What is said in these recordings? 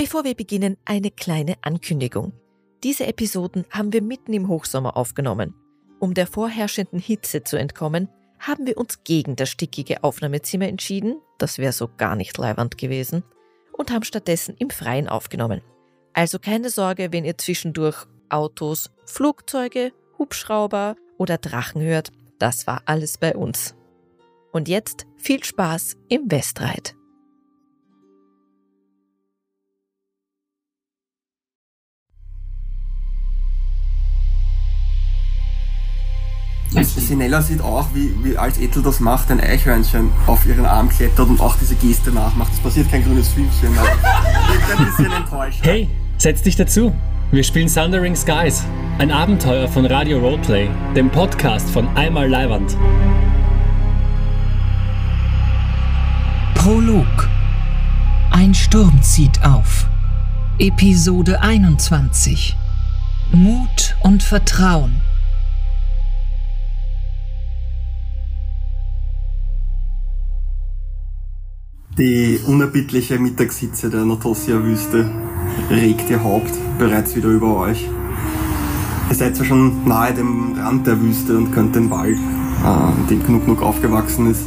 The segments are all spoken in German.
Bevor wir beginnen, eine kleine Ankündigung. Diese Episoden haben wir mitten im Hochsommer aufgenommen. Um der vorherrschenden Hitze zu entkommen, haben wir uns gegen das stickige Aufnahmezimmer entschieden, das wäre so gar nicht leiwand gewesen, und haben stattdessen im Freien aufgenommen. Also keine Sorge, wenn ihr zwischendurch Autos, Flugzeuge, Hubschrauber oder Drachen hört, das war alles bei uns. Und jetzt viel Spaß im Westreit. Sinella sieht auch, wie, wie als Ethel das macht, ein Eichhörnchen auf ihren Arm klettert und auch diese Geste nachmacht. Es passiert kein grünes aber ich ein bisschen enttäuscht. Hey, setz dich dazu. Wir spielen Thundering Skies, ein Abenteuer von Radio Roleplay, dem Podcast von Einmal Leiwand. Prolog. Ein Sturm zieht auf. Episode 21. Mut und Vertrauen. Die unerbittliche Mittagshitze der Notosia-Wüste regt ihr Haupt bereits wieder über euch. Ihr seid zwar schon nahe dem Rand der Wüste und könnt den Wald, äh, dem genug genug aufgewachsen ist,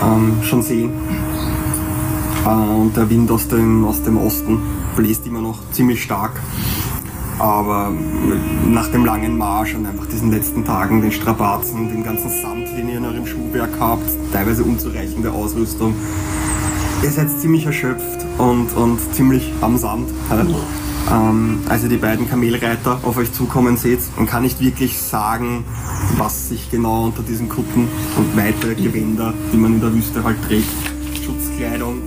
ähm, schon sehen. Äh, und der Wind aus dem, aus dem Osten bläst immer noch ziemlich stark. Aber nach dem langen Marsch und einfach diesen letzten Tagen, den Strapazen, den ganzen Sand, den ihr in eurem Schuhwerk habt, teilweise unzureichende Ausrüstung, ihr seid ziemlich erschöpft und, und ziemlich am Sand. Ähm, als die beiden Kamelreiter auf euch zukommen seht, man kann nicht wirklich sagen, was sich genau unter diesen Kutten und weite Gewänder, die man in der Wüste halt trägt, Schutzkleidung,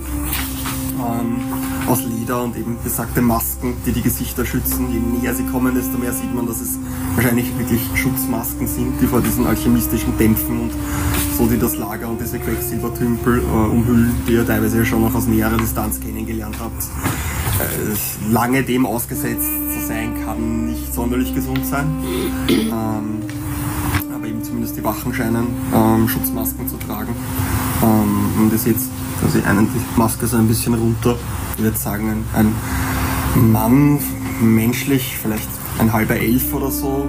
ähm, aus Leder und eben besagte Masken, die die Gesichter schützen. Je näher sie kommen, desto mehr sieht man, dass es wahrscheinlich wirklich Schutzmasken sind, die vor diesen alchemistischen Dämpfen und so, die das Lager und diese Quecksilbertümpel äh, umhüllen, die ihr teilweise ja schon noch aus näherer Distanz kennengelernt habt. Äh, lange dem ausgesetzt zu sein, kann nicht sonderlich gesund sein. Ähm, aber eben zumindest die Wachen scheinen ähm, Schutzmasken zu tragen. Ähm, und ihr seht quasi einen die Maske so ein bisschen runter. Ich würde sagen, ein, ein Mann, menschlich, vielleicht ein halber Elf oder so.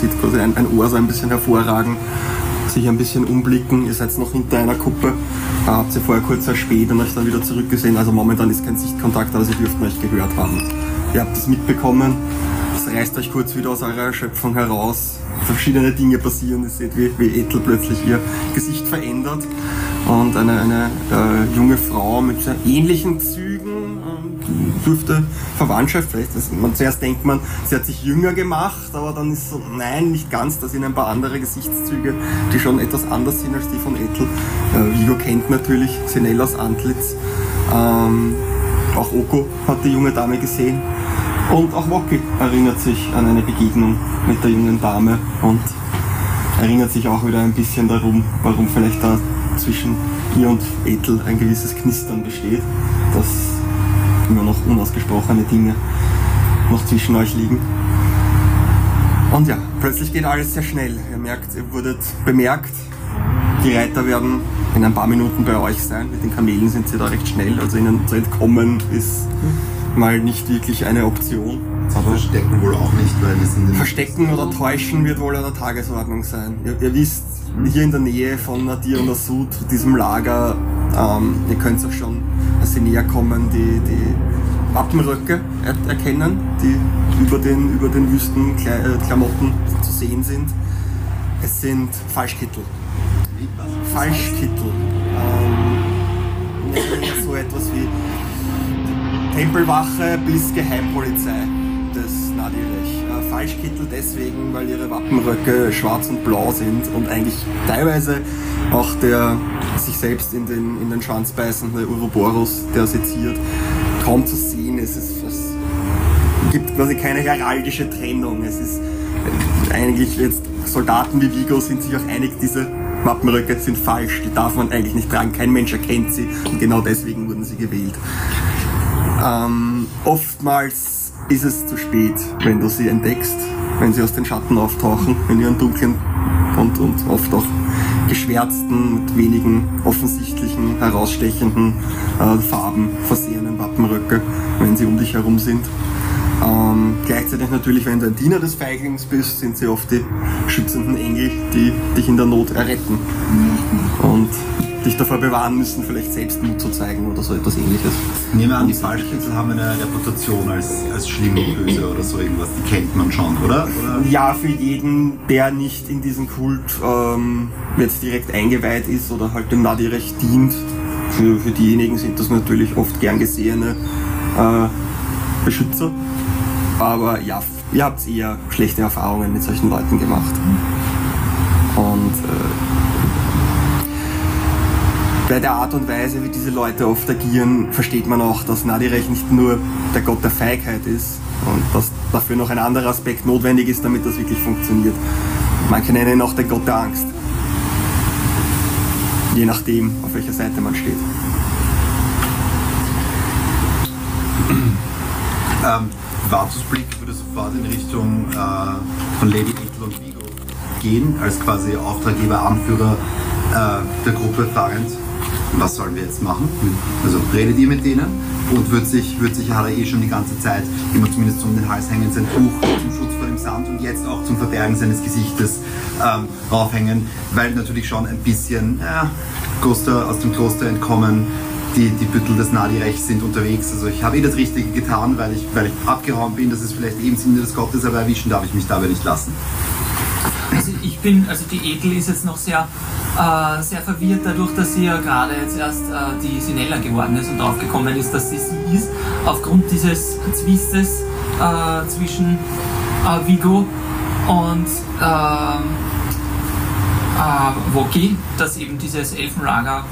Sieht quasi ein, ein Ohr so ein bisschen hervorragen. Sich ein bisschen umblicken. Ihr seid noch hinter einer Kuppe. Da habt ihr vorher kurz erspäht und euch dann wieder zurückgesehen. Also momentan ist kein Sichtkontakt, aber sie dürften euch gehört haben. Ihr habt es mitbekommen. Es reißt euch kurz wieder aus eurer Erschöpfung heraus. Verschiedene Dinge passieren. Ihr seht, wie, wie Ethel plötzlich ihr Gesicht verändert und eine, eine äh, junge Frau mit sehr ähnlichen Zügen ähm, dürfte Verwandtschaft vielleicht. Das, man, zuerst denkt man, sie hat sich jünger gemacht, aber dann ist so, nein, nicht ganz. Da sind ein paar andere Gesichtszüge, die schon etwas anders sind als die von Ethel. Äh, Vigo kennt natürlich Sinellas Antlitz. Ähm, auch Oko hat die junge Dame gesehen. Und auch Woki erinnert sich an eine Begegnung mit der jungen Dame und erinnert sich auch wieder ein bisschen darum, warum vielleicht da zwischen ihr und Ethel ein gewisses Knistern besteht, dass immer noch unausgesprochene Dinge noch zwischen euch liegen. Und ja, plötzlich geht alles sehr schnell. Ihr merkt, ihr wurdet bemerkt. Die Reiter werden in ein paar Minuten bei euch sein. Mit den Kamelen sind sie da recht schnell. Also ihnen zu entkommen ist mal nicht wirklich eine Option. Aber verstecken wohl auch nicht, weil wir sind Verstecken oder täuschen wird wohl an der Tagesordnung sein. Ihr, ihr wisst, hier in der Nähe von Nadir und Asud, diesem Lager, ähm, ihr könnt auch schon, als sie näher kommen, die, die Wappenröcke er erkennen, die über den, über den Wüstenklamotten zu sehen sind. Es sind Falschkittel. Falschkittel. Ähm, so etwas wie Tempelwache bis Geheimpolizei des Nadirech. Äh, Falschkittel deswegen, weil ihre Wappenröcke schwarz und blau sind und eigentlich teilweise auch der sich selbst in den, in den Schwanz beißende Uroboros, der seziert, kaum zu sehen ist. Es, es gibt quasi keine heraldische Trennung. Es ist äh, eigentlich jetzt Soldaten wie Vigo sind sich auch einig, diese Wappenröcke sind falsch, die darf man eigentlich nicht tragen. Kein Mensch erkennt sie und genau deswegen wurden sie gewählt. Ähm, oftmals ist es zu spät, wenn du sie entdeckst, wenn sie aus den Schatten auftauchen, in ihren dunklen und, und oft auch geschwärzten, mit wenigen offensichtlichen, herausstechenden äh, Farben versehenen Wappenröcke, wenn sie um dich herum sind. Ähm, gleichzeitig natürlich, wenn du ein Diener des Feiglings bist, sind sie oft die schützenden Engel, die dich in der Not erretten und dich davor bewahren müssen, vielleicht selbst Mut zu zeigen oder so etwas ähnliches. Nehmen wir an, die Falschkitzel haben eine Reputation als, als schlimm und böse oder so irgendwas. Die kennt man schon, oder? oder? Ja, für jeden, der nicht in diesen Kult ähm, jetzt direkt eingeweiht ist oder halt dem Nadi-Recht dient, für, für diejenigen sind das natürlich oft gern gesehene äh, Beschützer. Aber ja, ihr habt eher schlechte Erfahrungen mit solchen Leuten gemacht. Und äh, bei der Art und Weise, wie diese Leute oft agieren, versteht man auch, dass Nadirech nicht nur der Gott der Feigheit ist und dass dafür noch ein anderer Aspekt notwendig ist, damit das wirklich funktioniert. Manche nennen ihn auch der Gott der Angst. Je nachdem, auf welcher Seite man steht. Ähm, Vatus Blick würde sofort in Richtung äh, von Lady Ethel und Vigo gehen, als quasi Auftraggeber, Anführer äh, der Gruppe Farent. Was sollen wir jetzt machen? Also redet ihr mit denen und wird sich, wird sich er eh schon die ganze Zeit immer zumindest um den Hals hängen, sein Tuch zum Schutz vor dem Sand und jetzt auch zum Verbergen seines Gesichtes ähm, raufhängen, weil natürlich schon ein bisschen ja, Kloster, aus dem Kloster entkommen, die, die Büttel des Nadi-Rechts sind unterwegs. Also ich habe eh das Richtige getan, weil ich, weil ich abgehauen bin. Das ist vielleicht im Sinne des Gottes, aber erwischen darf ich mich dabei nicht lassen. Also ich bin, also die Edel ist jetzt noch sehr, äh, sehr verwirrt dadurch, dass sie ja gerade jetzt erst äh, die Sinella geworden ist und draufgekommen ist, dass sie sie ist, aufgrund dieses Zwistes äh, zwischen äh, Vigo und ähm, äh, Woki, dass eben dieses Elfenlager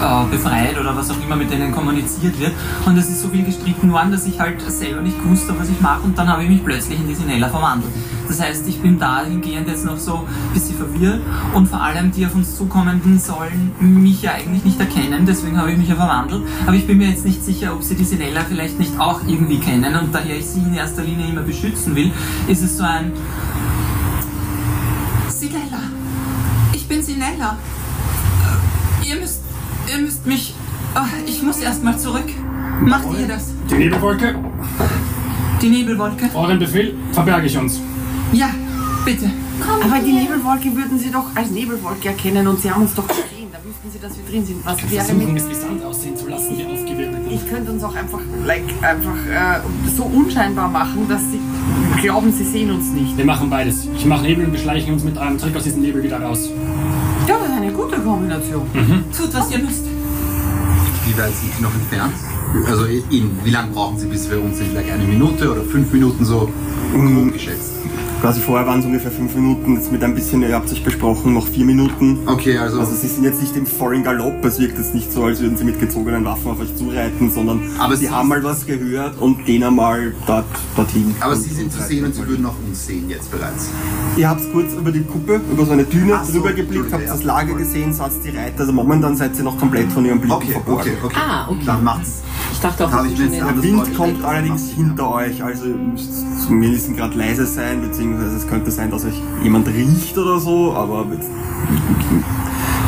äh, befreit oder was auch immer mit denen kommuniziert wird. Und es ist so viel gestritten worden, dass ich halt selber nicht gewusst habe, was ich mache und dann habe ich mich plötzlich in die Sinella verwandelt. Das heißt, ich bin dahingehend jetzt noch so ein bisschen verwirrt und vor allem die auf uns zukommenden sollen mich ja eigentlich nicht erkennen, deswegen habe ich mich ja verwandelt. Aber ich bin mir jetzt nicht sicher, ob sie die Sinella vielleicht nicht auch irgendwie kennen und daher ich sie in erster Linie immer beschützen will, ist es so ein Sinella, ich bin Sinella. Äh, Ihr müsst, ihr müsst mich, äh, ich muss erstmal zurück. Macht ihr das? Die Nebelwolke, Die Nebelwolke? euren Befehl, verberge ich uns. Ja, bitte. Aber die Nebelwolke würden Sie doch als Nebelwolke erkennen und Sie haben uns doch gesehen. Da wüssten Sie, dass wir drin sind. Was wäre Versuchen, mit... es Sand aussehen zu lassen, wie aufgewirbelt. Ich könnte uns auch einfach, like, einfach äh, so unscheinbar machen, dass Sie glauben, Sie sehen uns nicht. Wir machen beides. Ich mache Nebel und wir schleichen uns mit einem Trick aus diesem Nebel wieder raus. Ja, das ist eine gute Kombination. Tut, was ihr müsst. Wie weit sind Sie noch entfernt? Also in, wie lange brauchen Sie, bis wir uns sind? Vielleicht eine Minute oder fünf Minuten so grob geschätzt? Quasi vorher waren es ungefähr fünf Minuten, jetzt mit ein bisschen, ihr habt sich besprochen, noch vier Minuten. Okay, also, Also sie sind jetzt nicht im vollen Galopp, es wirkt jetzt nicht so, als würden sie mit gezogenen Waffen auf euch zureiten, sondern Aber sie haben mal was gehört und gehen einmal dort, dorthin. aber Sie sind zu sehen und Sie würden auch uns sehen jetzt bereits. Ihr habt kurz über die Kuppe, über so eine Düne Ach so, drüber geblickt, habt das. Lager gesehen, saht die Reiter, also momentan seid ihr noch komplett von ihrem Blick Okay, verborgen. okay, okay. Ah, okay. Dann macht's. Ich dachte auch, ich jetzt Der Wind kommt allerdings hinter euch, also ihr müsst zumindest gerade leise sein, beziehungsweise es könnte sein, dass euch jemand riecht oder so, aber jetzt,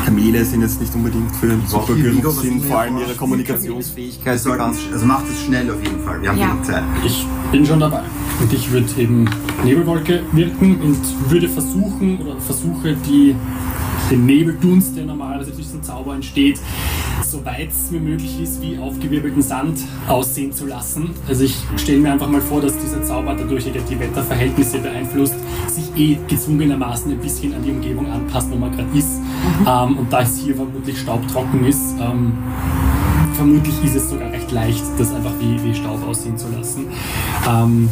Kamele sind jetzt nicht unbedingt für super Vigo, was Geruchssinn, mir vor allem ihre Kommunikationsfähigkeit bekannt. also macht es schnell auf jeden Fall. Wir haben Ja. genug Zeit. Ich bin schon dabei. Und ich würde eben Nebelwolke wirken und würde versuchen oder versuche die, den Nebeldunst, der normalerweise durch diesen Zauber entsteht, so weit es mir möglich ist, wie aufgewirbelten Sand aussehen zu lassen. Also ich stelle mir einfach mal vor, dass dieser Zauber dadurch die Wetterverhältnisse beeinflusst, sich eh gezwungenermaßen ein bisschen an die Umgebung anpasst, wo man gerade ist. Ähm, und da es hier vermutlich staubtrocken ist, ähm, vermutlich ist es sogar recht leicht, das einfach wie, wie Staub aussehen zu lassen. Ähm,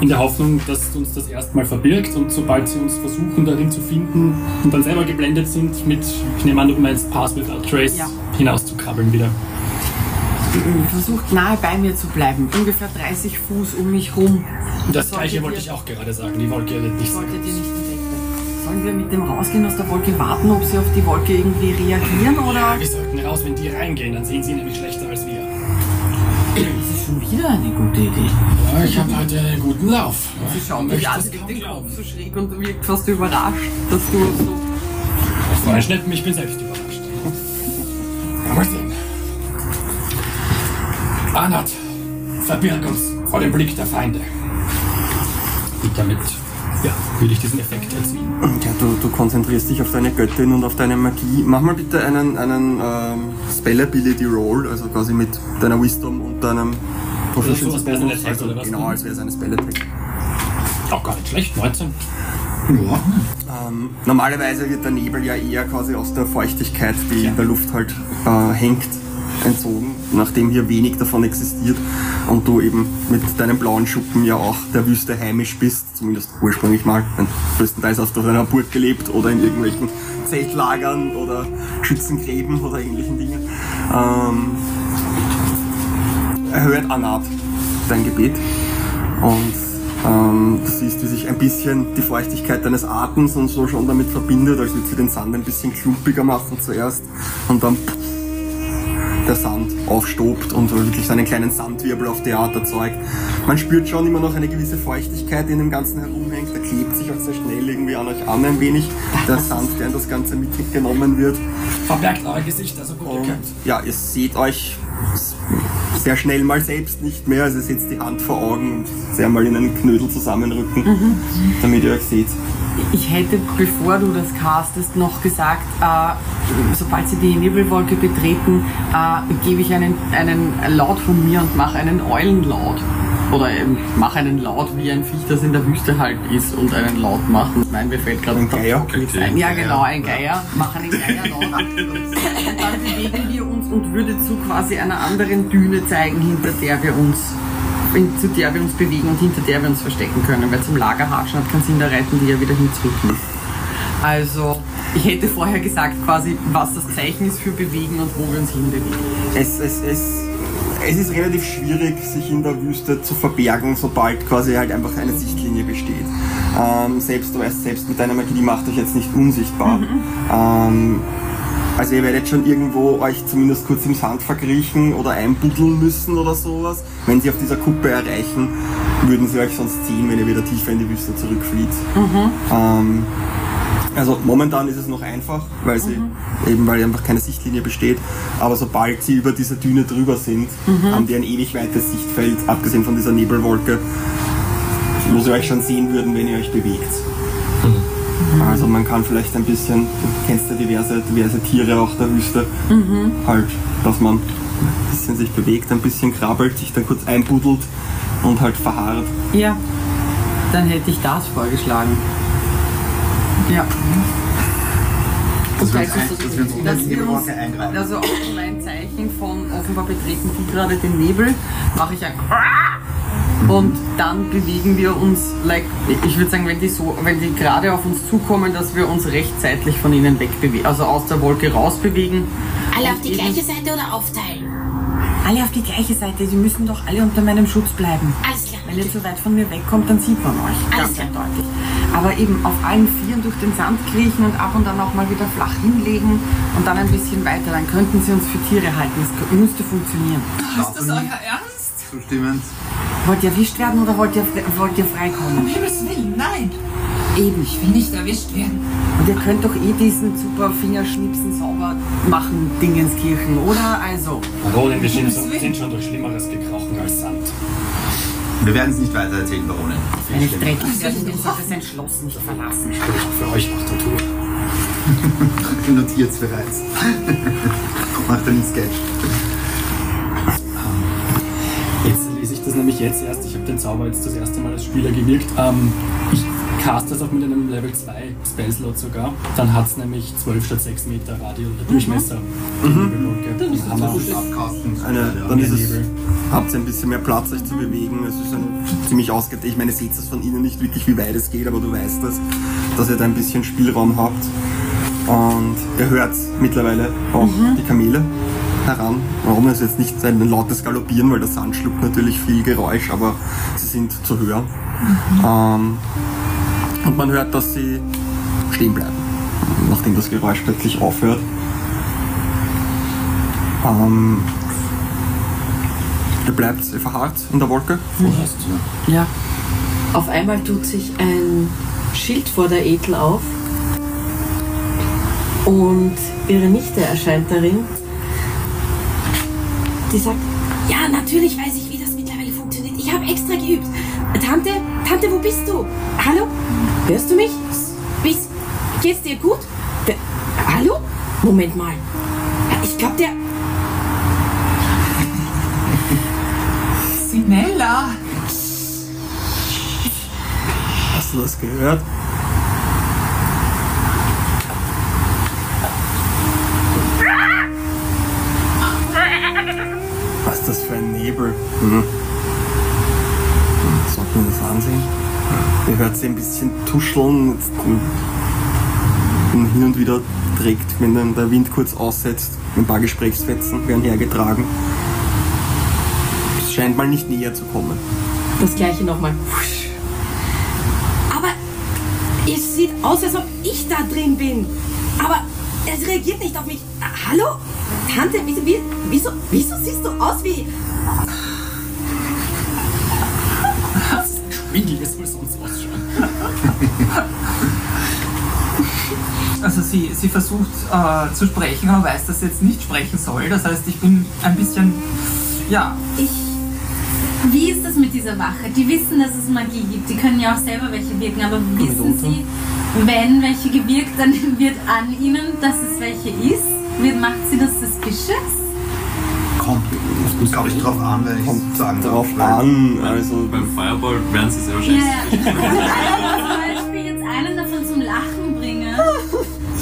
in der Hoffnung, dass uns das erstmal verbirgt und sobald sie uns versuchen darin zu finden und dann selber geblendet sind mit, ich nehme an, du meinst Pass Without Trace, Ja. hinauszukrabbeln wieder. Versucht nahe bei mir zu bleiben. Ungefähr 30 Fuß um mich rum. Das gleiche wollte ich auch gerade sagen, die Wolke wird nicht so Solltet ihr groß. nicht entdeckt werden. Sollen wir mit dem rausgehen aus der Wolke warten, ob sie auf die Wolke irgendwie reagieren oder? Wir sollten raus, wenn die reingehen, dann sehen sie nämlich schlechter schon wieder eine gute Idee. Ja, ich habe heute einen guten Lauf. Sie schauen mich an dem glauben. Kopf so schräg und wirkt fast überrascht, dass du so Freund Schneppen, ich bin selbst überrascht. Mal sehen. Arnott, verbirg uns vor dem Blick der Feinde. Und damit, ja, will ich diesen Effekt erzielen. Ja, du, du konzentrierst dich auf deine Göttin und auf deine Magie. Mach mal bitte einen, einen ähm, Spell-Ability Roll, also quasi mit deiner Wisdom und deinem so, als wäre es ein Bonus. Also, oder was? genau, als wäre es eine Spell-Attack. Auch gar nicht schlecht, 19. Ähm, normalerweise wird der Nebel ja eher quasi aus der Feuchtigkeit, die in der Luft halt äh, hängt, entzogen, nachdem hier wenig davon existiert und du eben mit deinem blauen Schuppen ja auch der Wüste heimisch bist, zumindest ursprünglich mal. Größtenteils hast du auf einer Burg gelebt oder in irgendwelchen Zeltlagern oder Schützengräben oder ähnlichen Dingen. Ähm, erhört Anat dein Gebet und ähm, du siehst, wie sich ein bisschen die Feuchtigkeit deines Atems und so schon damit verbindet, als würde sie den Sand ein bisschen klumpiger machen zuerst und dann der Sand aufstobt und wirklich so einen kleinen Sandwirbel auf die Art erzeugt. Man spürt schon immer noch eine gewisse Feuchtigkeit, die in dem Ganzen herumhängt. Der klebt sich auch sehr schnell irgendwie an euch an ein wenig. Der Sand, der in das Ganze mitgenommen wird. Verbergt eure Gesichter so gut ihr Und könnt. ja, ihr seht euch sehr schnell mal selbst nicht mehr. Also seht die Hand vor Augen und sehr mal in einen Knödel zusammenrücken, damit ihr euch seht. Ich hätte, bevor du das castest, noch gesagt, äh, sobald sie die Nebelwolke betreten, äh, gebe ich einen, einen Laut von mir und mache einen Eulenlaut. Oder ähm, mache einen Laut, wie ein Viech, das in der Wüste halt ist und einen Laut macht. Nein, mir fällt gerade Ein Geier? ein. Ja, genau, ein Geier. Mach einen Geierlaut. und dann bewegen wir uns und würde zu quasi einer anderen Düne zeigen, hinter der wir uns zu der wir uns bewegen und hinter der wir uns verstecken können, weil zum Lagerhatschen hat keinen Sinn, da reiten die ja wieder hin zurück. Also, ich hätte vorher gesagt quasi, was das Zeichen ist für bewegen und wo wir uns hinbewegen. Es, es, es, es ist relativ schwierig, sich in der Wüste zu verbergen, sobald quasi halt einfach eine Sichtlinie besteht. Ähm, selbst, du weißt, selbst mit deiner Magie, die macht euch jetzt nicht unsichtbar. Ähm, also ihr werdet schon irgendwo euch zumindest kurz im Sand verkriechen oder einbuddeln müssen oder sowas. Wenn sie auf dieser Kuppe erreichen, würden sie euch sonst sehen, wenn ihr wieder tiefer in die Wüste zurückflieht. Ähm, also momentan ist es noch einfach, weil sie eben weil einfach keine Sichtlinie besteht. Aber sobald sie über diese Düne drüber sind, haben die ein ewig weites Sichtfeld, abgesehen von dieser Nebelwolke, wo sie euch schon sehen würden, wenn ihr euch bewegt. Also man kann vielleicht ein bisschen, du kennst ja diverse, diverse Tiere auch der Wüste, halt, dass man ein bisschen sich bewegt, ein bisschen krabbelt, sich dann kurz einbuddelt und halt verharrt. Ja, dann hätte ich das vorgeschlagen. Ja. Uns, Also, ein, dass wir uns die wir uns, also auch mein Zeichen von offenbar betreten die gerade den Nebel, mache ich ein und dann bewegen wir uns, like, ich würde sagen, wenn die so, wenn die gerade auf uns zukommen, dass wir uns rechtzeitig von ihnen wegbewegen, also aus der Wolke rausbewegen. Alle auf die gleiche Seite oder aufteilen? Alle auf die gleiche Seite, sie müssen doch alle unter meinem Schutz bleiben. Alles klar. Wenn ihr zu weit von mir wegkommt, dann sieht man euch. Alles Ganz klar. eindeutig. Aber eben auf allen Vieren durch den Sand kriechen und ab und dann auch mal wieder flach hinlegen und dann ein bisschen weiter. Dann könnten sie uns für Tiere halten. Das müsste funktionieren. Ist das euer Ernst? Zustimmend. Wollt ihr erwischt werden oder wollt ihr, wollt ihr freikommen? Um Himmels Willen, nein! Eben. Ich will nicht erwischt werden. Und ihr könnt doch eh diesen super Fingerschnipsen sauber machen, Dingenskirchen, oder? Also, Baronin, wir sind schon durch Schlimmeres gekrochen als Sand. Wir werden es nicht weiter erzählen, Baronin. wenn ich dreckig werde, dann sollte sein Schloss nicht verlassen. Ich für euch auf der Tour. Notierst bereits. Macht einen Sketch. Jetzt lese ich das nämlich jetzt erst. Ich habe den Zauber jetzt das erste Mal als Spieler gewirkt. Ähm, ich cast das auch mit einem Level 2 Spellslot sogar. Dann hat es nämlich 12 statt 6 Meter Radius oder Durchmesser. Die Nebelwolke. Dann Abcasten. Eine, Ja. dann ist es, habt ihr ein bisschen mehr Platz, euch zu bewegen. Es ist ein ziemlich ausgedehnt. Ich meine, ihr seht es von innen nicht wirklich, wie weit es geht, aber du weißt das, dass ihr da ein bisschen Spielraum habt. Und ihr hört mittlerweile auch die Kamele heran. Warum ist jetzt nicht ein lautes Galoppieren, weil der Sand schluckt natürlich viel Geräusch, aber sie sind zu hören. Ähm, und man hört, dass sie stehen bleiben, nachdem das Geräusch plötzlich aufhört. Ähm, ihr bleibt, verharrt in der Wolke. vorerst. Ja. Auf einmal tut sich ein Schild vor der Ethel auf. Und ihre Nichte erscheint darin. Die sagt, ja, natürlich weiß ich, wie das mittlerweile funktioniert. Ich habe extra geübt. Tante, Tante, wo bist du? Hallo? Hörst du mich? Bis, geht's dir gut? Der, hallo? Moment mal. Ich glaube, der... Sinella! Hast du das gehört? Was ist das für ein Nebel? Mhm. Sollten wir das ansehen? Ihr hört sie ein bisschen tuscheln. Jetzt, ähm, hin und wieder trägt, wenn dann der Wind kurz aussetzt, ein paar Gesprächsfetzen werden hergetragen. Es scheint mal nicht näher zu kommen. Das gleiche nochmal. Aber es sieht aus, als ob ich da drin bin. Aber es reagiert nicht auf mich. Hallo? Tante, wieso, wie- wieso, wieso siehst du aus wie... Schwindel, wie soll sonst ausschauen? Also sie, sie versucht äh, zu sprechen, aber weiß, dass sie jetzt nicht sprechen soll. Das heißt, ich bin ein bisschen, ja, Ich. Wie ist das mit dieser Wache? Die wissen, dass es Magie gibt. Die können ja auch selber welche wirken, aber wissen sie, wenn welche gewirkt, dann wird an ihnen, dass es welche ist? Wird, macht sie das suspicious? Kommt, glaube ich, drauf an, wenn ich Kommt sagen weil- an, also Beim Fireball werden sie sehr Ja, wahrscheinlich. ja. Wenn ich zum Beispiel jetzt einen davon zum Lachen bringe,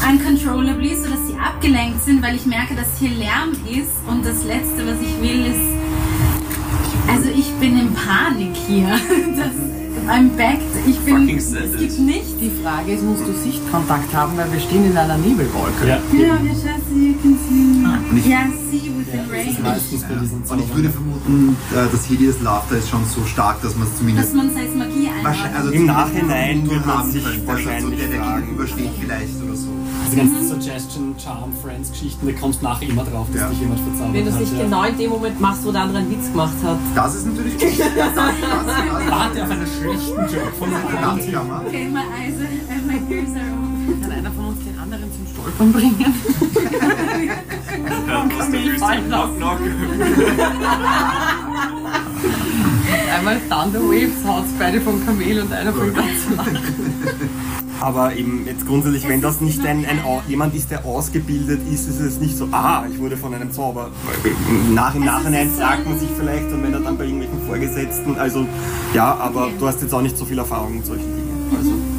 uncontrollably, sodass sie abgelenkt sind, weil ich merke, dass hier Lärm ist und das Letzte, was ich will, ist. Also ich bin in Panik hier. Das, I'm backed. Ich bin. Fucking Es gibt nichts. Die Frage ist, musst du Sichtkontakt haben, weil wir stehen in einer Nebelwolke. Ja. Ja, wir Und ich- see within meistens bei diesen Und ich würde vermuten, äh, das Hideous Laughter ist schon so stark, dass man es Dass zumindest man es als Magie wahrscheinlich, also einordnet. Im Nachhinein wird man haben sich könnte. Also wahrscheinlich so der, der gegenübersteht vielleicht oder so. Diese ganzen Suggestion, Charm, Friends Geschichten, da kommst du nachher immer drauf, dass Ja. dich jemand verzaubert Wenn du es hat. nicht ja. genau in dem Moment machst, wo der andere einen Witz gemacht hat. Das ist natürlich gut. Warte auf einen schlechten Joke von kann man. Okay, my eyes and my ears are open. Kann einer von uns den anderen zum Stolpern bringen? Knock, knock. Einmal Thunder Waves haut beide vom Kamel und einer fängt an zu lachen. Aber eben jetzt grundsätzlich, Es wenn das nicht ein, ein, jemand ist, der ausgebildet ist, ist es nicht so, ah, ich wurde von einem Zauber. Im, Nach, im Also Nachhinein fragt man sich vielleicht und wenn er dann bei irgendwelchen Vorgesetzten, also ja, aber Okay. du hast jetzt auch nicht so viel Erfahrung mit solchen Dingen. Also, Ja, das-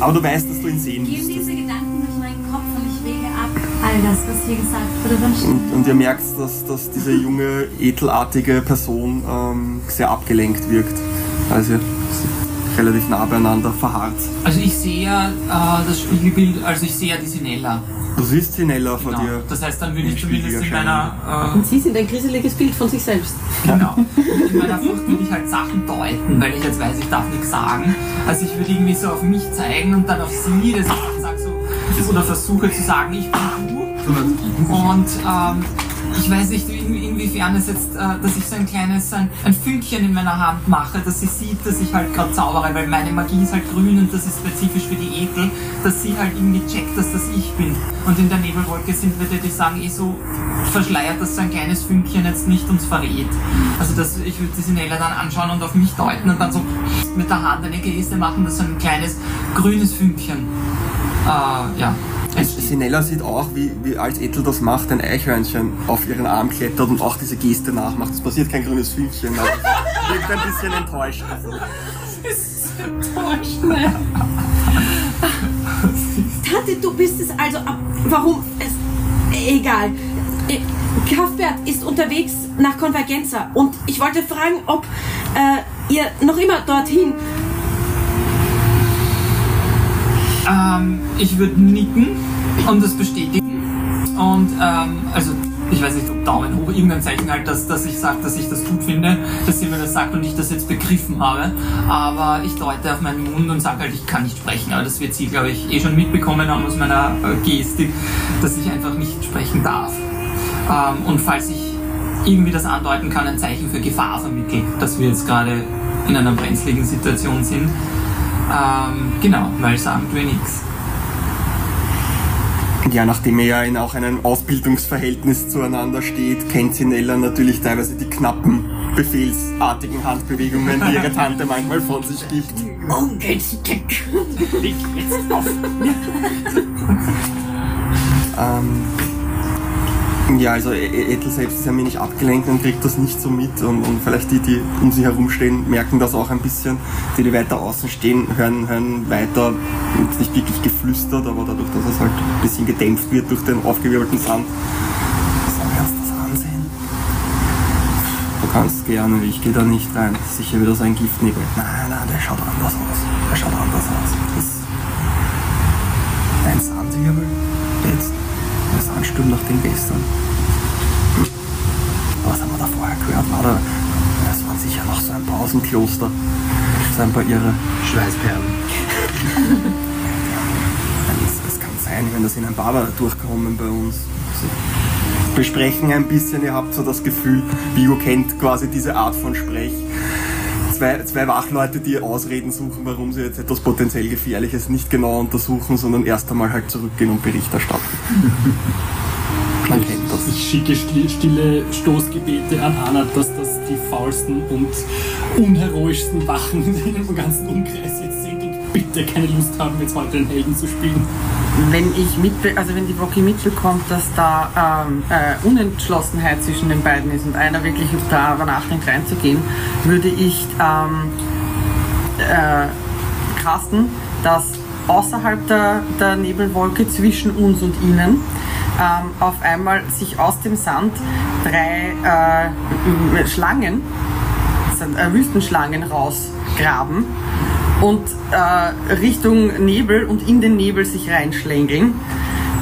aber du weißt, dass du ihn sehen Gehen müsstest. diese Gedanken durch meinen Kopf und ich wäge ab all das, was hier gesagt wurde. Und, und ihr merkt, dass, dass diese junge, etelartige Person ähm, sehr abgelenkt wirkt. Also relativ nah beieinander verharrt. also ich sehe ja äh, das Spiegelbild, also ich sehe ja die Sinella. Du siehst Sinella vor Genau. dir. Das heißt, dann würde ich zumindest Spiegel in meiner, Und sie sind ein gruseliges Bild von sich selbst. äh, genau, in meiner Furcht würde ich halt Sachen deuten, weil ich jetzt weiß, ich darf nichts sagen. Also ich würde irgendwie so auf mich zeigen und dann auf sie, dass ich dann sage so, oder versuche zu sagen, ich bin du. Und ähm, ich weiß nicht, in, inwiefern es jetzt, äh, dass ich so ein kleines, ein, ein Fünkchen in meiner Hand mache, dass sie sieht, dass ich halt gerade zaubere, weil meine Magie ist halt grün und das ist spezifisch für die Ekel, dass sie halt irgendwie checkt, dass das ich bin. Und in der Nebelwolke sind wir, die sagen, eh so verschleiert, dass so ein kleines Fünkchen jetzt nicht uns verrät. Also dass ich würde die Sinella dann anschauen und auf mich deuten und dann so mit der Hand eine Geste machen, dass so ein kleines grünes Fünkchen, äh, ja. Sinella sieht auch, wie, wie als Ethel das macht, ein Eichhörnchen auf ihren Arm klettert und auch diese Geste nachmacht. Es passiert kein grünes Fünkchen, aber wirkt ein bisschen enttäuscht. Also, Tante, du bist es also. Warum? Es, egal. Äh, Kraftbert ist unterwegs nach Konvergenza und ich wollte fragen, ob äh, ihr noch immer dorthin. Ähm, ich würde nicken und das bestätigen. Und ähm, also ich weiß nicht, ob Daumen hoch, irgendein Zeichen halt, dass, dass ich sage, dass ich das gut finde, dass sie mir das sagt und ich das jetzt begriffen habe. Aber ich deute auf meinen Mund und sage halt, ich kann nicht sprechen. Aber das wird sie, glaube ich, eh schon mitbekommen haben aus meiner äh, Gestik, dass ich einfach nicht sprechen darf. Ähm, und falls ich irgendwie das andeuten kann, ein Zeichen für Gefahr vermitteln, dass wir jetzt gerade in einer brenzligen Situation sind. Ähm, genau, weil sagen tue nichts. Ja, nachdem ihr ja in auch einem Ausbildungsverhältnis zueinander steht, kennt sie Nella natürlich teilweise die knappen, befehlsartigen Handbewegungen, die ihre Tante manchmal von sich gibt. Ungünstig. Leg jetzt auf. Ähm, ja, also E- E- Ethel selbst ist ein wenig abgelenkt und kriegt das nicht so mit und, und vielleicht die, die um sie herumstehen, merken das auch ein bisschen. Die, die weiter außen stehen, hören, hören weiter, jetzt nicht wirklich geflüstert, aber dadurch, dass es halt ein bisschen gedämpft wird durch den aufgewirbelten Sand. Sollen wir uns das ansehen? Du kannst gerne, ich gehe da nicht rein. Sicher wieder so ein Giftnebel. Nein, nein, der schaut anders aus. Der schaut anders aus. Das ist ein Sandwirbel. Sandsturm nach dem gestern. Was haben wir da vorher gehört? War da, das waren sicher noch so ein Pausenkloster. So ein paar ihre. Schweißperlen. Es, kann sein, wenn das in ein Barber durchkommen bei uns. Sie besprechen ein bisschen, ihr habt so das Gefühl, Vigo kennt quasi diese Art von Sprech. Zwei, zwei Wachleute, die Ausreden suchen, warum sie jetzt etwas potenziell Gefährliches nicht genau untersuchen, sondern erst einmal halt zurückgehen und Bericht erstatten. Ich schicke sti- stille Stoßgebete an Anna, dass das die faulsten und unheroischsten Wachen in dem ganzen Umkreis jetzt sind und bitte keine Lust haben, jetzt heute den Helden zu spielen. Wenn ich mitbe also wenn die Rocky mitbekommt, dass da ähm, äh, Unentschlossenheit zwischen den beiden ist und einer wirklich darüber nachdenkt reinzugehen, würde ich ähm, äh, casten, dass außerhalb der, der Nebelwolke zwischen uns und ihnen ähm, auf einmal sich aus dem Sand drei äh, Schlangen, sind, äh, Wüstenschlangen rausgraben und äh, Richtung Nebel und in den Nebel sich reinschlängeln.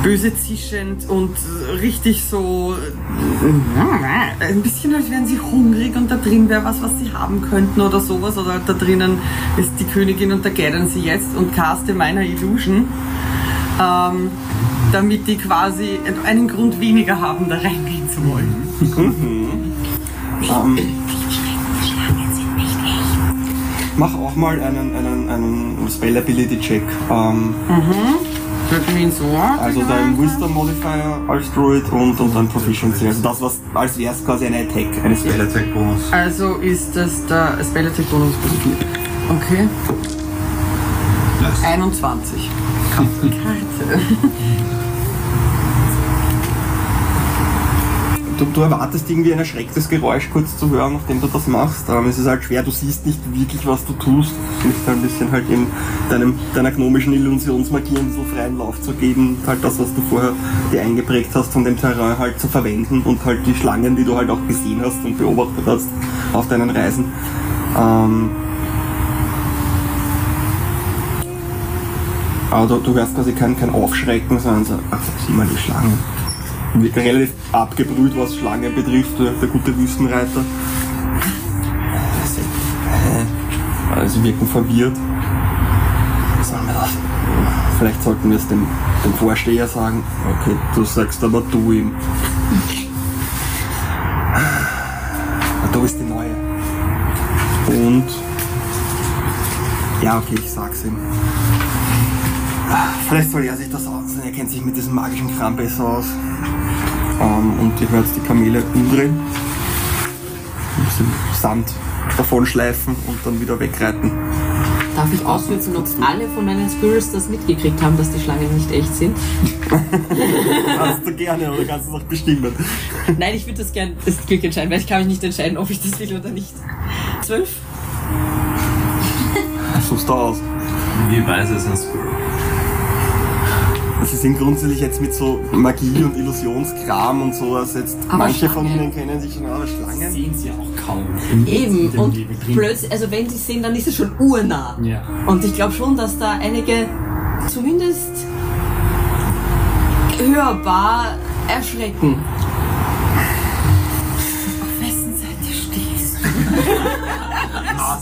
Böse zischend und richtig so äh, ein bisschen als wären sie hungrig und da drin wäre was, was sie haben könnten oder sowas. Oder da drinnen ist die Königin und da gären sie jetzt und caste meiner Illusion, ähm, damit die quasi einen Grund weniger haben, da reingehen zu wollen. Ähm, mach auch mal einen, einen, einen Spell-Ability-Check. Ähm, ihn so also dein Wisdom Modifier als Druid und, und dein Proficiency. Also das, was als wäre es quasi eine Attack. Eine Spell. Attack Bonus. Also ist das der Spell Attack Bonus 4. Okay. Nice. 21. Karte. Du, du erwartest irgendwie ein erschrecktes Geräusch kurz zu hören, nachdem du das machst. Aber es ist halt schwer, du siehst nicht wirklich, was du tust. Du musst ein bisschen halt in deinem, deiner gnomischen Illusionsmagie bisschen freien Lauf zu geben. Halt das, was du vorher dir eingeprägt hast, von dem Terrain halt zu verwenden und halt die Schlangen, die du halt auch gesehen hast und beobachtet hast auf deinen Reisen. Ähm, aber du, hörst quasi kein, kein Aufschrecken, sondern so, ach, sieh mal die Schlangen wirkt relativ abgebrüht, was Schlangen betrifft, der, gute Wüstenreiter. Also wirken verwirrt. Sagen wir das. Vielleicht sollten wir es dem, dem Vorsteher sagen. Okay, du sagst aber du ihm. Du bist die Neue. Und ja, okay, ich sag's ihm. Vielleicht soll er sich das aussehen, er kennt sich mit diesem magischen Kram besser aus. Ähm, und ihr hört die Kamele umdrehen, ein bisschen Sand davonschleifen und dann wieder wegreiten. Darf ich ausnutzen, ob alle von meinen Spirits das mitgekriegt haben, dass die Schlangen nicht echt sind? Kannst du gerne oder kannst du es auch bestimmen? Nein, ich würde das gern das Glück entscheiden, weil ich kann mich nicht entscheiden, ob ich das will oder nicht. Zwölf? Suchst du aus. Wie weiß es ein Squirrel? Sie sind grundsätzlich jetzt mit so Magie und Illusionskram und so, also jetzt Aber manche von Schlangen. ihnen kennen sich schon aus Schlangen. Sehen sie auch kaum. Eben, und plötzlich, also wenn sie es sehen, dann ist es schon urnah. Ja. Und ich glaube schon, dass da einige zumindest hörbar erschrecken.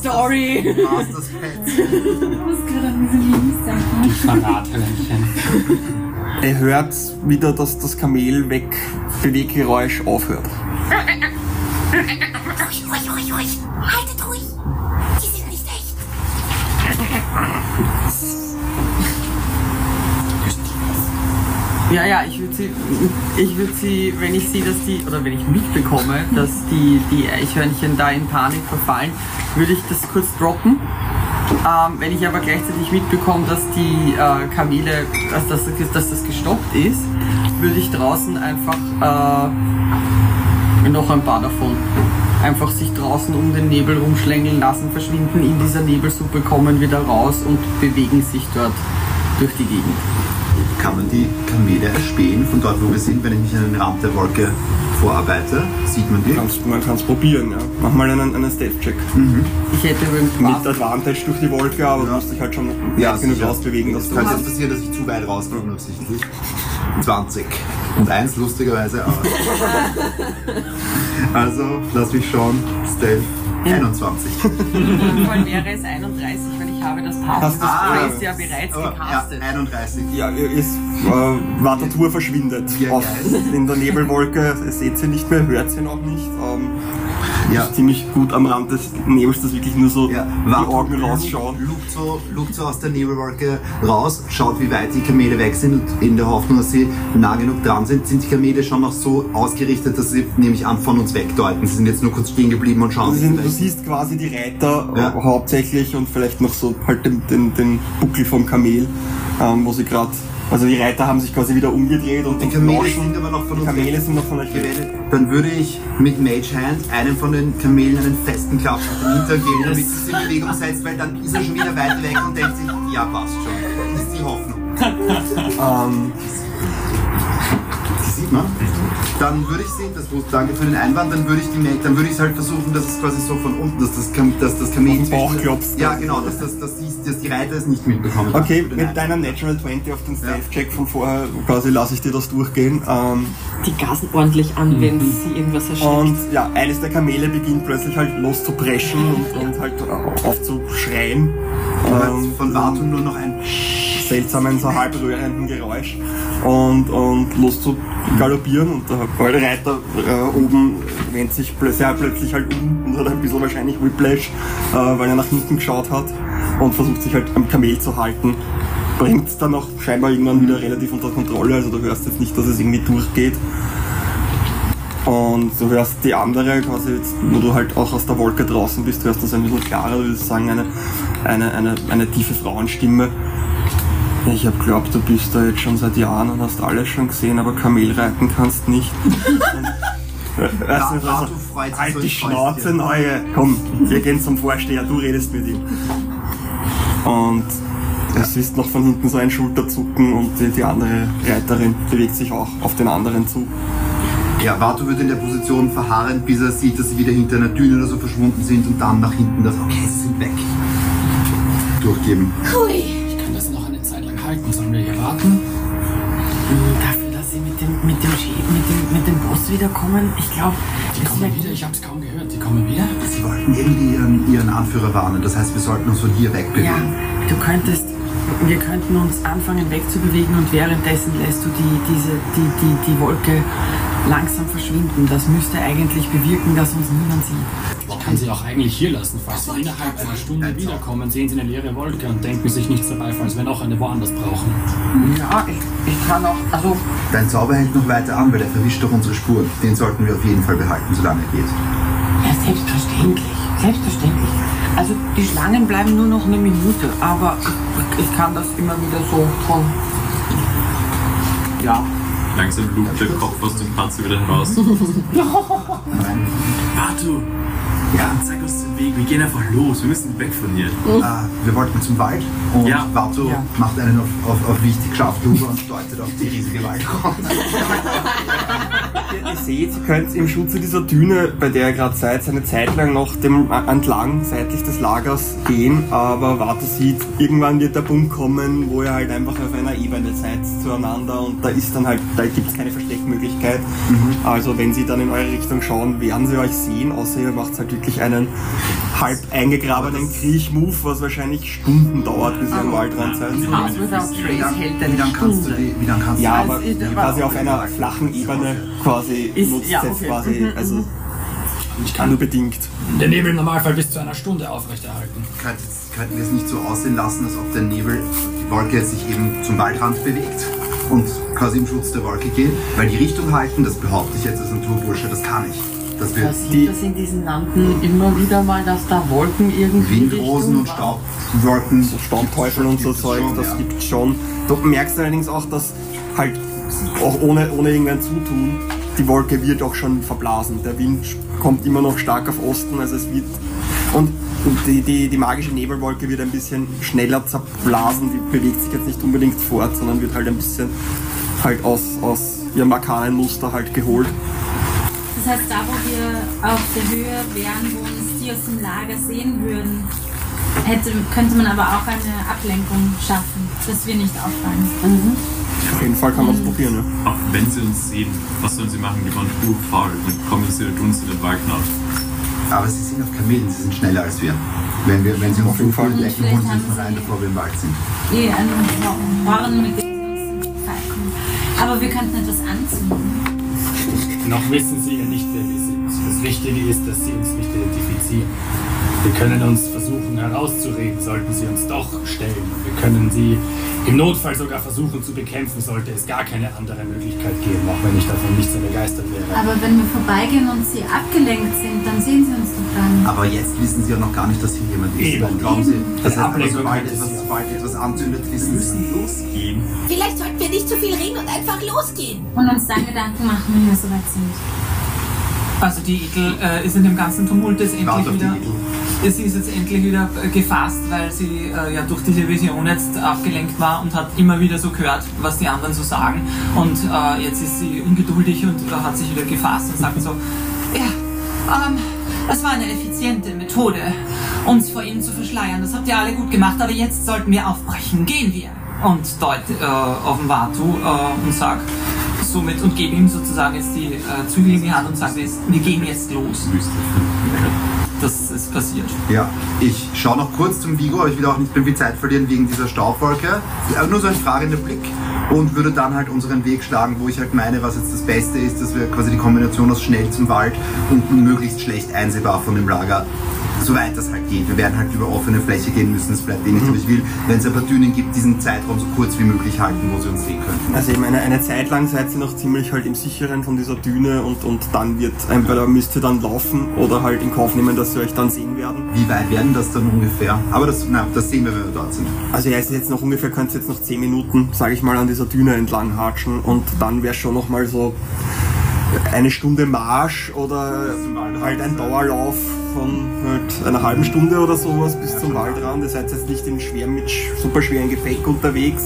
Du? Story! Masters Pets. Ich muss gerade an diese Memes denken. Verrathörnchen. Ihr hört wieder, dass das Kamel weg Beweggeräusch aufhört. Ja, ja, ich würde sie, ich würde sie, wenn ich sehe, dass die, oder wenn ich mitbekomme, dass die, die Eichhörnchen da in Panik verfallen, würde ich das kurz droppen. Ähm, wenn ich aber gleichzeitig mitbekomme, dass die äh, Kamele, dass das, dass das gestoppt ist, würde ich draußen einfach äh, noch ein paar davon einfach sich draußen um den Nebel rumschlängeln lassen, verschwinden in dieser Nebelsuppe, kommen wieder raus und bewegen sich dort durch die Gegend. Kann man die Kamele erspähen von dort, wo wir sind, wenn ich mich an den Rand der Wolke vorarbeite? Sieht man die? Kannst, man kann es probieren, ja. Mach mal einen, einen Stealth-Check. Ich hätte übrigens Mit. Advantage durch die Wolke, aber du musst dich halt schon weit genug rausbewegen, dass Es könnte jetzt passieren, dass ich zu weit rausgehe, unabsichtlich. 20. Und eins lustigerweise auch. also, lass mich schauen. Stealth 21. Im Fall wäre es 31, weil ich habe das Pass. Hast Das ja bereits ja, gecastet. 31. Ja, ist, äh, Vatatur verschwindet. Ein Auf, in der Nebelwolke seht sie nicht mehr, hört sie noch nicht. Ähm, Ja. Ist ziemlich gut am Rand des Nebels, dass wirklich nur so Ja, die Augen rausschauen. Lugt so, lugt so aus der Nebelwolke raus, schaut, wie weit die Kamele weg sind und in der Hoffnung, dass sie nah genug dran sind, sind die Kamele schon noch so ausgerichtet, dass sie, nehme ich an, von uns wegdeuten. Sie sind jetzt nur kurz stehen geblieben und schauen sich sind, du siehst quasi die Reiter Ja. hauptsächlich und vielleicht noch so halt den, den, den Buckel vom Kamel, ähm, wo sie gerade, also die Reiter haben sich quasi wieder umgedreht und Die Kamele sind aber noch von uns Kamele weg. sind noch von euch geredet. Dann würde ich mit Mage Hand einem von den Kamelen einen festen Klapp auf den Hintern geben, damit es sich in Bewegung setzt, weil dann ist er schon wieder weit weg und denkt sich, ja passt schon. Das ist die Hoffnung. Ähm, sieht man. Dann würde ich sie, das danke für den Einwand, dann würde ich die dann würde ich es halt versuchen, dass es quasi so von unten, dass das, dass das Kamel Auf den Bauch klopfst. Ja genau, dass, das, dass, die, dass die Reiter es nicht mitbekommen. okay, mit Einwand. deiner Natural 20 auf den Stealth-Check von vorher quasi lasse ich dir das durchgehen. Ähm, Die gasen ordentlich an, wenn sie irgendwas erschreckt. Und ja, eines der Kamele beginnt plötzlich halt loszupreschen und, und halt aufzuschreien. Ähm, Von Wartung nur noch ein seltsamen, so halb rührenden Geräusch und, und los zu galoppieren und der Reiter äh, oben wendet sich sehr plötzlich halt um und hat ein bisschen wahrscheinlich Whiplash, äh, weil er nach hinten geschaut hat und versucht sich halt am Kamel zu halten. Bringt es dann auch scheinbar irgendwann wieder relativ unter Kontrolle, also du hörst jetzt nicht, dass es irgendwie durchgeht. Und du hörst die andere, quasi jetzt, wo du halt auch aus der Wolke draußen bist, hörst das ein bisschen klarer, du würdest sagen, eine, eine, eine, eine tiefe Frauenstimme. Ich hab glaubt, du bist da jetzt schon seit Jahren und hast alles schon gesehen, aber Kamel reiten kannst nicht. Weißt du, Ja, also, du freut sich halt die Schnauze. Neue. Komm, wir gehen zum Vorsteher, du redest mit ihm. Und es ist noch von hinten so ein Schulterzucken und die, die andere Reiterin bewegt sich auch auf den anderen zu. Ja, Vato wird in der Position verharren, bis er sieht, dass sie wieder hinter einer Düne oder so verschwunden sind und dann nach hinten das, okay, sie sind weg. Durchgeben. Hui. Halten. Sollen wir hier warten? Dafür, dass sie mit dem, mit dem, mit dem, mit dem Boss wiederkommen, ich glaube, Die kommen wieder. Ich hab's kaum gehört. Die kommen wieder. Sie wollten irgendwie ihren, ihren Anführer warnen, das heißt, wir sollten uns von hier Ja, wegbewegen. du könntest, wir könnten uns anfangen wegzubewegen und währenddessen lässt du die, diese, die, die, die Wolke langsam verschwinden. Das müsste eigentlich bewirken, dass uns niemand sieht. Ich kann sie auch eigentlich hier lassen. Falls sie innerhalb einer Stunde wiederkommen, sehen sie eine leere Wolke und denken sich nichts dabei, falls wir noch eine woanders brauchen. Ja, ich, ich kann auch, also Dein Zauber hält noch weiter an, weil der verwischt doch unsere Spuren. Den sollten wir auf jeden Fall behalten, solange er geht. Ja, selbstverständlich. Selbstverständlich. Also die Schlangen bleiben nur noch eine Minute, aber ich, ich kann das immer wieder so von. Ja. Langsam lugt der Kopf aus dem Panzer wieder heraus. Batu, Ja, zeig uns den Weg. Wir gehen einfach los. Wir müssen weg von hier. äh, wir wollten zum Wald und Ja. Vato Ja. macht einen auf, auf, auf wichtig rüber und deutet auf die riesige Waldkrone. Ihr, seht, ihr könnt im Schutze dieser Düne, bei der ihr gerade seid, eine Zeit lang noch dem, äh, entlang seitlich des Lagers gehen, aber Warte sieht, irgendwann wird der Punkt kommen, wo ihr halt einfach auf einer Ebene seid zueinander und da ist dann halt, da gibt es keine Versteckmöglichkeit. Also wenn sie dann in eure Richtung schauen, werden sie euch sehen, außer ihr macht halt wirklich einen halb eingegrabenen Kriech-Move, was wahrscheinlich Stunden dauert, bis ihr am Waldrand seid. Pass without Wie trace lang, hält wie eine lang kannst du die, wie lang kannst du Ja, Also aber quasi auf einer flachen Ebene quasi Ist- nutzt ja, jetzt okay. quasi, Mhm, also ich kann nur bedingt. Den Nebel im Normalfall bis zu einer Stunde aufrechterhalten. Könnten könnten wir es nicht so aussehen lassen, als ob der Nebel, die Wolke sich eben zum Waldrand bewegt? und quasi im Schutz der Wolke gehen, weil die Richtung halten, das behaupte ich jetzt als Naturbursche, das kann ich. Das wird Passiert das in diesen Landen immer wieder mal, dass da Wolken irgendwie Windrosen und Staubwolken, so Staubteufel und so Zeug, das ja. gibt schon. Du merkst allerdings auch, dass halt auch ohne, ohne irgendein Zutun, die Wolke wird auch schon verblasen. Der Wind kommt immer noch stark auf Osten, also es wird. Und die, die, die magische Nebelwolke wird ein bisschen schneller zerblasen, die bewegt sich jetzt nicht unbedingt fort, sondern wird halt ein bisschen halt aus, aus ihrem arkanen Muster halt geholt. Das heißt, da wo wir auf der Höhe wären, wo uns die aus dem Lager sehen würden, hätte, könnte man aber auch eine Ablenkung schaffen, dass wir nicht auffallen. Auf jeden Fall kann man es probieren, ja. Auch wenn sie uns sehen, was sollen sie machen? Die waren urfaul und kommen sie mit uns in den Wald nach. Aber sie sind auf Kamelen, sie sind schneller als wir. Wenn, wir, wenn sie uns so früh entdecken, holen sie uns noch rein, bevor wir im Wald sind. Eh, ein Horn, mit Fall. Aber wir könnten etwas anzünden. Noch wissen sie ja nicht, wer wir sind. Das Wichtige ist, dass sie uns nicht identifizieren. Wir können uns versuchen herauszureden, sollten sie uns doch stellen. Wir können sie im Notfall sogar versuchen zu bekämpfen, sollte es gar keine andere Möglichkeit geben, auch wenn ich davon nicht so begeistert wäre. Aber wenn wir vorbeigehen und sie abgelenkt sind, dann sehen sie uns doch dann. Aber jetzt wissen sie ja noch gar nicht, dass hier jemand ist. Eben. Dann glauben sie, das heißt, aber sobald etwas, sobald etwas anzündet, wissen sie. losgehen. Vielleicht sollten wir nicht zu viel reden und einfach losgehen. Und uns dann Gedanken machen, wenn wir soweit sind. Also die Idel äh, ist in dem ganzen Tumult Wart endlich wieder. Sie ist jetzt endlich wieder äh, gefasst, weil sie äh, ja durch diese Vision jetzt abgelenkt war und hat immer wieder so gehört, was die anderen so sagen. Und äh, jetzt ist sie ungeduldig und äh, hat sich wieder gefasst und sagt so, ja, ähm, das war eine effiziente Methode, uns vor ihnen zu verschleiern. Das habt ihr alle gut gemacht, aber jetzt sollten wir aufbrechen. Gehen wir. Und deut äh, den Watu äh, und sagt somit und gebe ihm sozusagen jetzt die äh, Zügel in die Hand und jetzt, wir gehen jetzt los. Das ist passiert. Ja, ich schaue noch kurz zum Vigo, aber ich will auch nicht mehr viel Zeit verlieren wegen dieser Staubwolke. Nur so ein fragender Blick und würde dann halt unseren Weg schlagen, wo ich halt meine, was jetzt das Beste ist, dass wir quasi die Kombination aus schnell zum Wald und möglichst schlecht einsehbar von dem Lager, soweit das halt geht. Wir werden halt über offene Fläche gehen müssen, es bleibt eh nichts, aber ich will, wenn es ein paar Dünen gibt, diesen Zeitraum so kurz wie möglich halten, wo sie uns sehen könnten. Also eben eine, eine Zeit lang seid ihr noch ziemlich halt im Sicheren von dieser Düne und, und dann wird, entweder müsst ihr dann laufen oder halt in Kauf nehmen, dass sie euch dann sehen werden. Wie weit werden das dann ungefähr? Aber das, na, das sehen wir, wenn wir dort sind. Also ja, es ist jetzt noch ungefähr, könnt ihr jetzt noch 10 Minuten, sage ich mal, an dieser Düne entlang hatschen und dann wäre schon noch mal so eine Stunde Marsch oder halt ein Dauerlauf von halt einer halben Stunde oder sowas bis zum Waldrand. Ihr seid jetzt nicht in schwer, mit super schweren Gepäck unterwegs,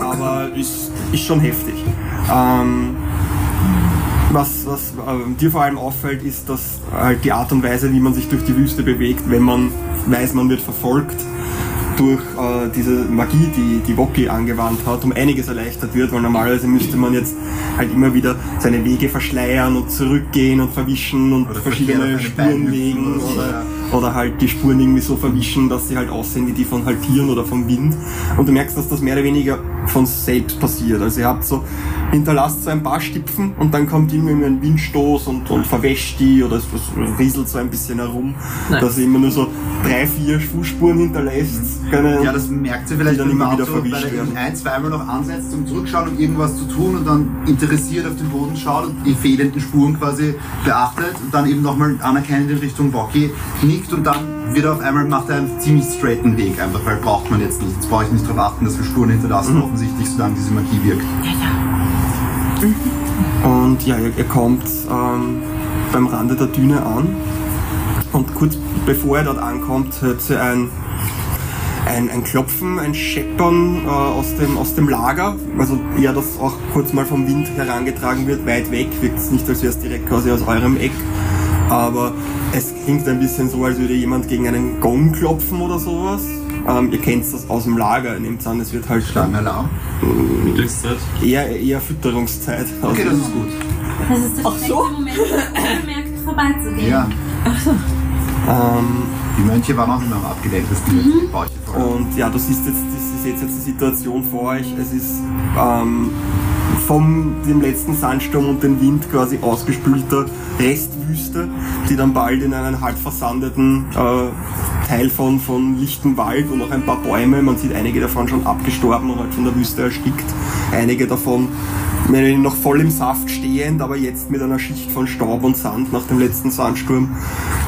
aber ist, ist schon heftig. Ähm, was, was äh, dir vor allem auffällt, ist, dass halt die Art und Weise, wie man sich durch die Wüste bewegt, wenn man weiß, man wird verfolgt, durch äh, diese Magie, die die Woki angewandt hat, um einiges erleichtert wird, weil normalerweise müsste man jetzt halt immer wieder seine Wege verschleiern und zurückgehen und verwischen und Oder verschiedene Spuren legen oder oder, oder halt die Spuren irgendwie so verwischen, dass sie halt aussehen wie die von halt Tieren oder vom Wind. Und du merkst, dass das mehr oder weniger von selbst passiert. Also ihr habt so, hinterlasst so ein paar Stipfen und dann kommt irgendwie ein Windstoß und, und verwäscht die oder es es rieselt so ein bisschen herum, Nice. dass ihr immer nur so drei, vier Fußspuren hinterlässt. Keine, Ja, das merkt sie vielleicht dann beim immer wieder Auto, weil verwischt er werden. eben ein, zweimal noch ansetzt zum Zurückschauen, um irgendwas zu tun und dann interessiert auf den Boden schaut und die fehlenden Spuren quasi beachtet und dann eben nochmal anerkennend in Richtung Woki nickt und dann wird er auf einmal, macht er einen ziemlich straighten Weg einfach, weil braucht man jetzt nicht. Jetzt brauche ich nicht darauf achten, dass wir Spuren hinterlassen, Mhm. offensichtlich, solange diese Magie wirkt. Und ja, ihr, ihr kommt ähm, beim Rande der Düne an und kurz bevor ihr dort ankommt, hört ihr ein, ein, ein Klopfen, ein Scheppern äh, aus, dem, aus dem Lager. Also eher, dass auch kurz mal vom Wind herangetragen wird, weit weg. Wirkt es nicht, als wäre es direkt quasi aus eurem Eck. Aber es klingt ein bisschen so, als würde jemand gegen einen Gong klopfen oder sowas. Ähm, ihr kennt das aus dem Lager, nehmt an, es wird halt Schlangenalarm. Mittagszeit. eher, eher Fütterungszeit. Okay, das ist gut. Das ist der perfekte Moment, um unbemerkt vorbeizugehen. Ja, Ähm, die Mönche waren auch immer am abgedecktesten mit Mhm. Bauche voll. Und ja, du siehst jetzt, ihr seht jetzt die Situation vor euch. Es ist ähm, vom dem letzten Sandsturm und dem Wind quasi ausgespülter Restwüste, die dann bald in einen halb versandeten äh, Teil von, von lichtem Wald und auch ein paar Bäume. Man sieht einige davon schon abgestorben und halt von der Wüste erstickt. Einige davon noch voll im Saft stehend, aber jetzt mit einer Schicht von Staub und Sand nach dem letzten Sandsturm.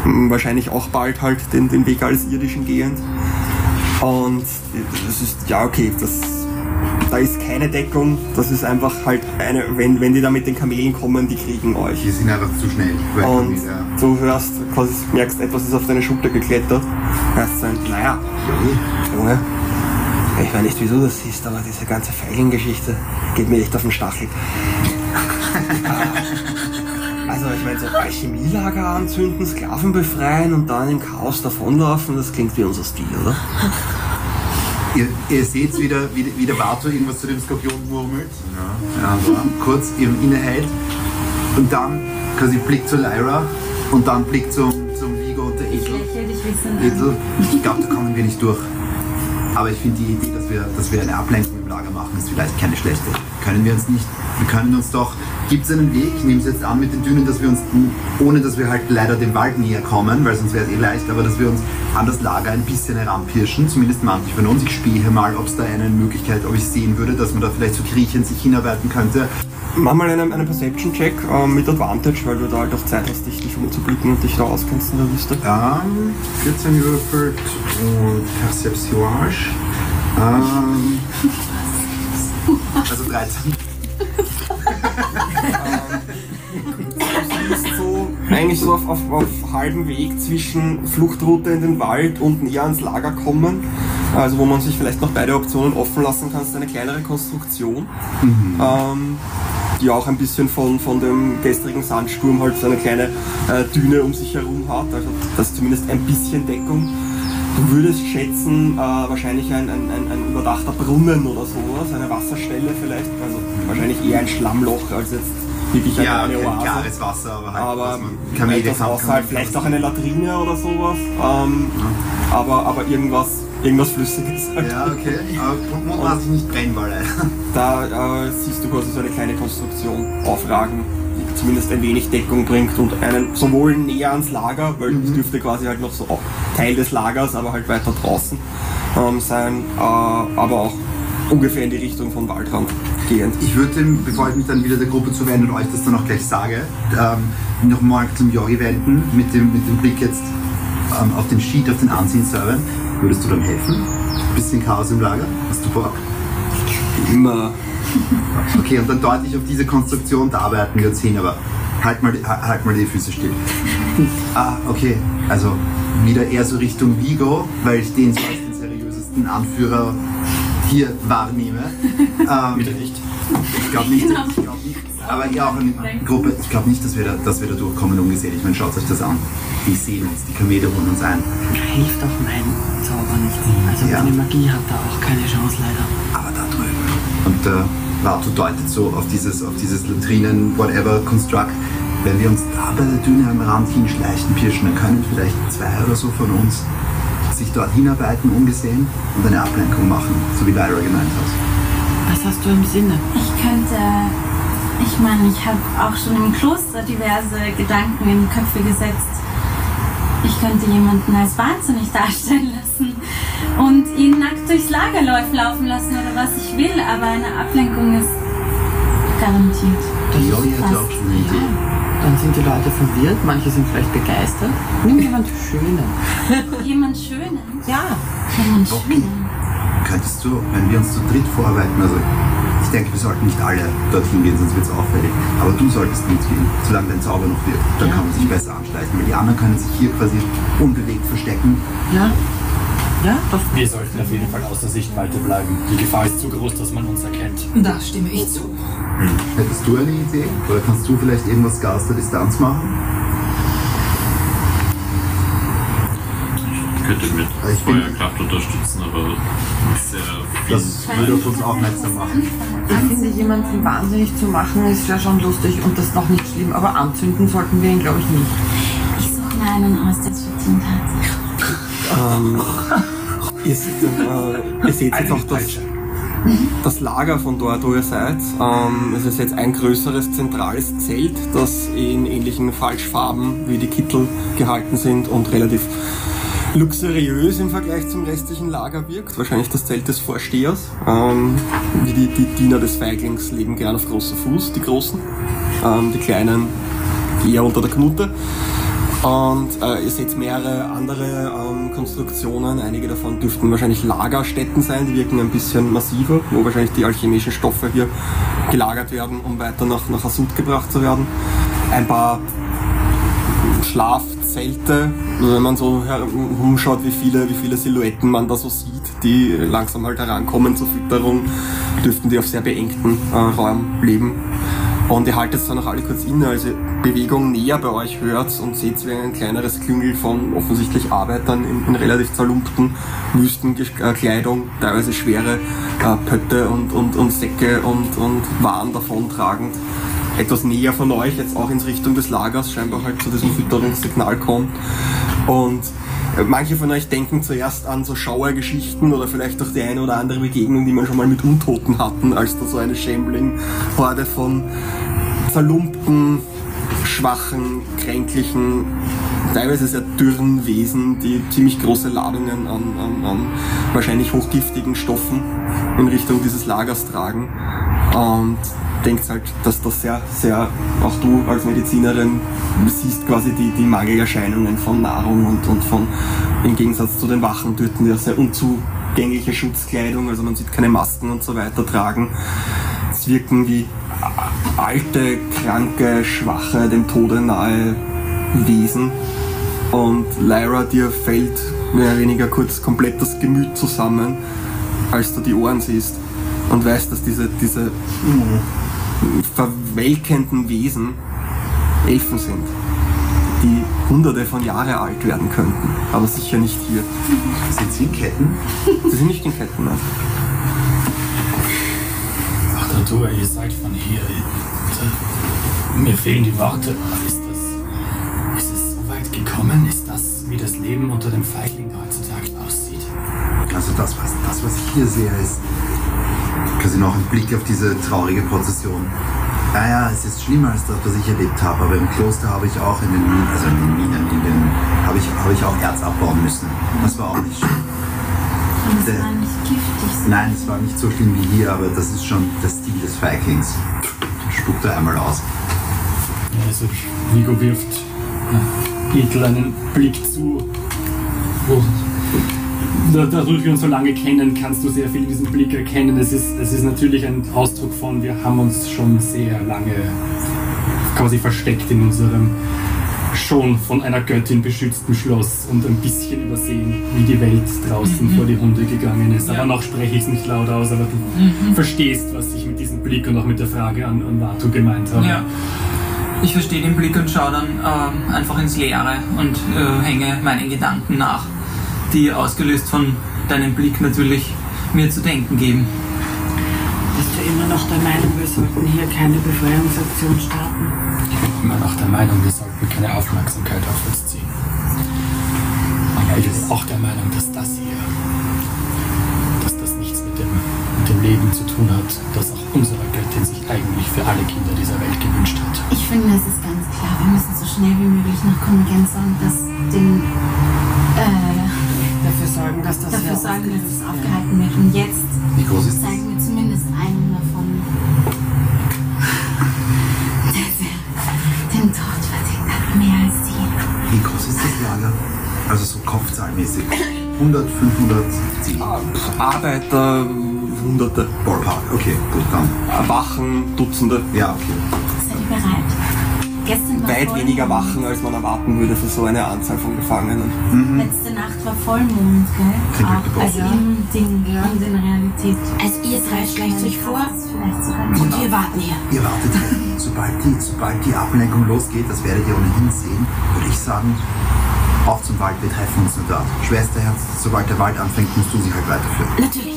Wahrscheinlich auch bald halt den, den Weg als irdischen gehend. Und das ist, ja okay, das, da ist keine Deckung, das ist einfach halt eine, wenn, wenn die da mit den Kamelen kommen, die kriegen euch. Die sind einfach zu schnell. Und du hörst, quasi merkst, etwas ist auf deine Schulter geklettert. Hörst dann, naja, Junge, ich weiß nicht, wieso du das siehst, aber diese ganze Feigengeschichte geht mir echt auf den Stachel. Also ich meine, so Alchemielager anzünden, Sklaven befreien und dann im Chaos davonlaufen, das klingt wie unser Stil, oder? Ihr, ihr seht wieder, wie, wie der Vato irgendwas zu dem Skorpion murmelt. Ja. Ja, kurz eben innehält. Und dann quasi Blick zu Lyra und dann Blick zum, zum Vigo und der dich wissen an. Esel. Ich glaube, da kommen wir nicht durch. Aber ich finde die Idee, dass wir, dass wir eine Ablenkung im Lager machen, ist vielleicht keine schlechte. Können wir uns nicht, wir können uns doch, gibt es einen Weg, ich nehme es jetzt an mit den Dünen, dass wir uns, ohne dass wir halt leider dem Wald näher kommen, weil sonst wäre es eh leicht, aber dass wir uns an das Lager ein bisschen heranpirschen, zumindest manche von uns. Ich spiele mal, ob es da eine Möglichkeit, ob ich sehen würde, dass man da vielleicht so kriechend sich hinarbeiten könnte. Mach mal einen, einen Perception-Check äh, mit Advantage, weil du da halt auch Zeit hast, dich, dich umzublicken und dich da auskennst in der Wüste. Ähm, 14 gewürfelt und Perceptionage. Ähm, also 13. bist so eigentlich so auf, auf, auf halbem Weg zwischen Fluchtroute in den Wald und näher ans Lager kommen. Also wo man sich vielleicht noch beide Optionen offen lassen kann, ist eine kleinere Konstruktion, ähm, die auch ein bisschen von, von dem gestrigen Sandsturm halt so eine kleine äh, Düne um sich herum hat. Also das ist zumindest ein bisschen Deckung. Du würdest schätzen, äh, wahrscheinlich ein, ein, ein, ein überdachter Brunnen oder sowas, eine Wasserstelle vielleicht, also wahrscheinlich eher ein Schlammloch als jetzt wirklich eine, Ja, eine Oase. klares Wasser, aber halt, aber Kamele etwas kann. außerhalb, vielleicht auch eine Latrine oder sowas, ähm, aber, aber irgendwas, irgendwas Flüssiges. Ja, okay. Aber Mond lasse ich nicht brennen, weil. Da äh, siehst du quasi so eine kleine Konstruktion aufragen, die zumindest ein wenig Deckung bringt und einen sowohl näher ans Lager, weil es dürfte quasi halt noch so auch Teil des Lagers, aber halt weiter draußen ähm, sein, äh, aber auch ungefähr in die Richtung von Waldrand gehend. Ich würde, bevor ich mich dann wieder der Gruppe zuwende und euch das dann auch gleich sage, ähm, nochmal zum Yogi wenden, mit dem, mit dem Blick jetzt ähm, auf den Sheet, auf den Anziehen-Server. Würdest du dann helfen? Bisschen Chaos im Lager? Hast du Bock? Immer. Okay, und dann deute ich auf diese Konstruktion, da arbeiten wir uns hin, aber halt mal, die- halt mal die Füße still. Ah, okay, also wieder eher so Richtung Vigo, weil ich den so als den seriösesten Anführer hier wahrnehme. Ähm, Wieder nicht. Ich glaube nicht, ich glaub nicht. Aber eher auch eine Gruppe, ich glaube nicht, dass wir, da, dass wir da durchkommen ungesehen. Ich meine, schaut euch das an. Die sehen uns, die Kamele holen uns ein. Hilft auch mein Zauber nicht. Also Ja. meine Magie hat da auch keine Chance leider. Aber da drüben. Und der Vato deutet so auf dieses, auf dieses Latrinen-Whatever-Konstrukt. Wenn wir uns da bei der Düne am Rand hinschleichen, pirschen, dann können vielleicht zwei oder so von uns sich dort hinarbeiten, ungesehen, und eine Ablenkung machen, so wie Lyra gemeint hat. Was hast du im Sinne? Ich könnte, ich meine, ich habe auch schon im Kloster diverse Gedanken in die Köpfe gesetzt. Ich könnte jemanden als wahnsinnig darstellen lassen und ihn nackt durchs Lagerlauf laufen lassen oder was ich will, aber eine Ablenkung ist garantiert. Die Yogi hat ja auch schon eine Idee. Dann sind die Leute verwirrt, manche sind vielleicht begeistert. Nimm jemand Schönen. Jemand Schönen? Ja. Jemand Okay. Schönen? Könntest du, wenn wir uns zu dritt vorarbeiten, also denke, wir sollten nicht alle dorthin gehen, sonst wird es auffällig, aber du solltest mitgehen, solange dein Zauber noch wirkt. Dann kann man sich besser anschleichen, weil die anderen können sich hier quasi unbewegt verstecken. Ja. Ja, das Wir sollten auf jeden Fall außer Sichtweite bleiben. Die Gefahr ist zu groß, dass man uns erkennt. Da stimme ich zu. Hättest du eine Idee? Oder kannst du vielleicht irgendwas gar aus der Distanz machen? Ich könnte mit Feuerkraft unterstützen, aber nicht sehr. Das würde auf uns aufmerksam machen. Ich finde, jemanden wahnsinnig zu machen, ist ja schon lustig und das ist noch nicht schlimm, aber anzünden sollten wir ihn, glaube ich, nicht. Ich suche mir einen aus, der es verdient hat. Ähm, ihr, seht, äh, ihr seht jetzt auch das, das Lager von dort, wo ihr seid. Ähm, es ist jetzt ein größeres zentrales Zelt, das in ähnlichen Falschfarben wie die Kittel gehalten sind und relativ luxuriös im Vergleich zum restlichen Lager wirkt. Wahrscheinlich das Zelt des Vorstehers. Ähm, die, die Diener des Feiglings leben gern auf großer Fuß, die Großen. Ähm, die Kleinen eher unter der Knute. Und äh, ihr seht mehrere andere ähm, Konstruktionen. Einige davon dürften wahrscheinlich Lagerstätten sein, die wirken ein bisschen massiver, wo wahrscheinlich die alchemischen Stoffe hier gelagert werden, um weiter nach, nach Asud gebracht zu werden. Ein paar Schlafzelte, wenn man so herumschaut, wie viele, wie viele Silhouetten man da so sieht, die langsam halt herankommen zur Fütterung, dürften die auf sehr beengten äh, Raum leben. Und ihr haltet dann auch alle kurz inne, als ihr Bewegung näher bei euch hört und seht wie ein kleineres Klüngel von offensichtlich Arbeitern in, in relativ zerlumpten Wüstenkleidung, teilweise schwere äh, Pötte und, und, und Säcke und, und Waren davontragend etwas näher von euch, jetzt auch in Richtung des Lagers, scheinbar halt zu diesem Fütterungssignal kommt. Und äh, manche von euch denken zuerst an so Schauergeschichten oder vielleicht auch die eine oder andere Begegnung, die man schon mal mit Untoten hatten, als da so eine Shambling-Horde von zerlumpten, schwachen, kränklichen, teilweise sehr dürren Wesen, die ziemlich große Ladungen an, an, an wahrscheinlich hochgiftigen Stoffen in Richtung dieses Lagers tragen. Und denkt halt, dass das sehr, sehr, auch du als Medizinerin siehst quasi die, die Mangelerscheinungen von Nahrung und, und von, im Gegensatz zu den Wachen die ja sehr unzugängliche Schutzkleidung, also man sieht keine Masken und so weiter tragen. Es wirken wie alte, kranke, schwache, dem Tode nahe Wesen. Und Lyra, dir fällt mehr oder weniger kurz komplett das Gemüt zusammen, als du die Ohren siehst und weißt, dass diese, diese verwelkenden Wesen Elfen sind, die hunderte von Jahre alt werden könnten, aber sicher nicht hier. Sind sie in Ketten? Sie sind nicht in Ketten, nein. Ach, Natur, ihr seid von hier. Mir fehlen die Worte. Ist gekommen? Ist das, wie das Leben unter dem Feigling heutzutage aussieht? Also das, was, das, was ich hier sehe, ist quasi noch ein Blick auf diese traurige Prozession. Naja, es ist schlimmer als das, was ich erlebt habe, aber im Kloster habe ich auch in den Minen, also in den Minen, in den, habe ich, habe ich auch Erz abbauen müssen. Das war auch nicht. Und es Der- war nicht giftig. Nein, es war nicht so schlimm wie hier, aber das ist schon der Stil des Vikings. Spuckt er einmal aus. Also, Vigo wirft Ethel einen Blick zu, da- dadurch wir uns so lange kennen, kannst du sehr viel in diesem Blick erkennen. Es ist, es ist natürlich ein Ausdruck von, wir haben uns schon sehr lange quasi versteckt in unserem schon von einer Göttin beschützten Schloss und ein bisschen übersehen, wie die Welt draußen Mhm. vor die Hunde gegangen ist. Ja. Aber noch spreche ich es nicht laut aus, aber du Mhm. verstehst, was ich mit diesem Blick und auch mit der Frage an, an Vato gemeint habe. Ja. Ich verstehe den Blick und schaue dann ähm, einfach ins Leere und äh, hänge meinen Gedanken nach, die ausgelöst von deinem Blick natürlich mir zu denken geben. Bist du immer noch der Meinung, wir sollten hier keine Befreiungsaktion starten? Ich bin immer noch der Meinung, wir sollten keine Aufmerksamkeit auf uns ziehen. Aber ich bin auch der Meinung, dass das hier, dass das nichts mit dem, mit dem Leben zu tun hat, das auch unsere Göttin sich eigentlich für alle Kinder dieser Welt gewünscht hat. Ich finde, es ist ganz klar, wir müssen so schnell wie möglich nach Konvergenz und das den, äh, Dafür sorgen, dass das dafür sorgen, dass es aufgehalten wird. Und jetzt Wie groß ist das? zeigen wir zumindest einen davon, der den Tod verdient hat, mehr als sie. Wie groß ist das Lager? Also so kopfzahlmäßig. 100, 500, 10. Arbeiter, Hunderte. Ballpark, okay, gut, dann. Wachen, Dutzende. Ja, okay. Seid ihr bereit? Gestern war Weit weniger Wachen, als man erwarten würde für so eine Anzahl von Gefangenen. Letzte Nacht war Vollmond, gell? Klingt Auch, also doof. im Ding und in Realität. Also ihr drei schleicht euch vor Vielleicht sogar und wir warten hier. Ihr wartet hier. Sobald die, sobald die Ablenkung losgeht, das werdet ihr ohnehin sehen, würde ich sagen, auf zum Wald, wir treffen uns nur dort. Schwesterherz, sobald der Wald anfängt, musst du sie halt weiterführen. Natürlich.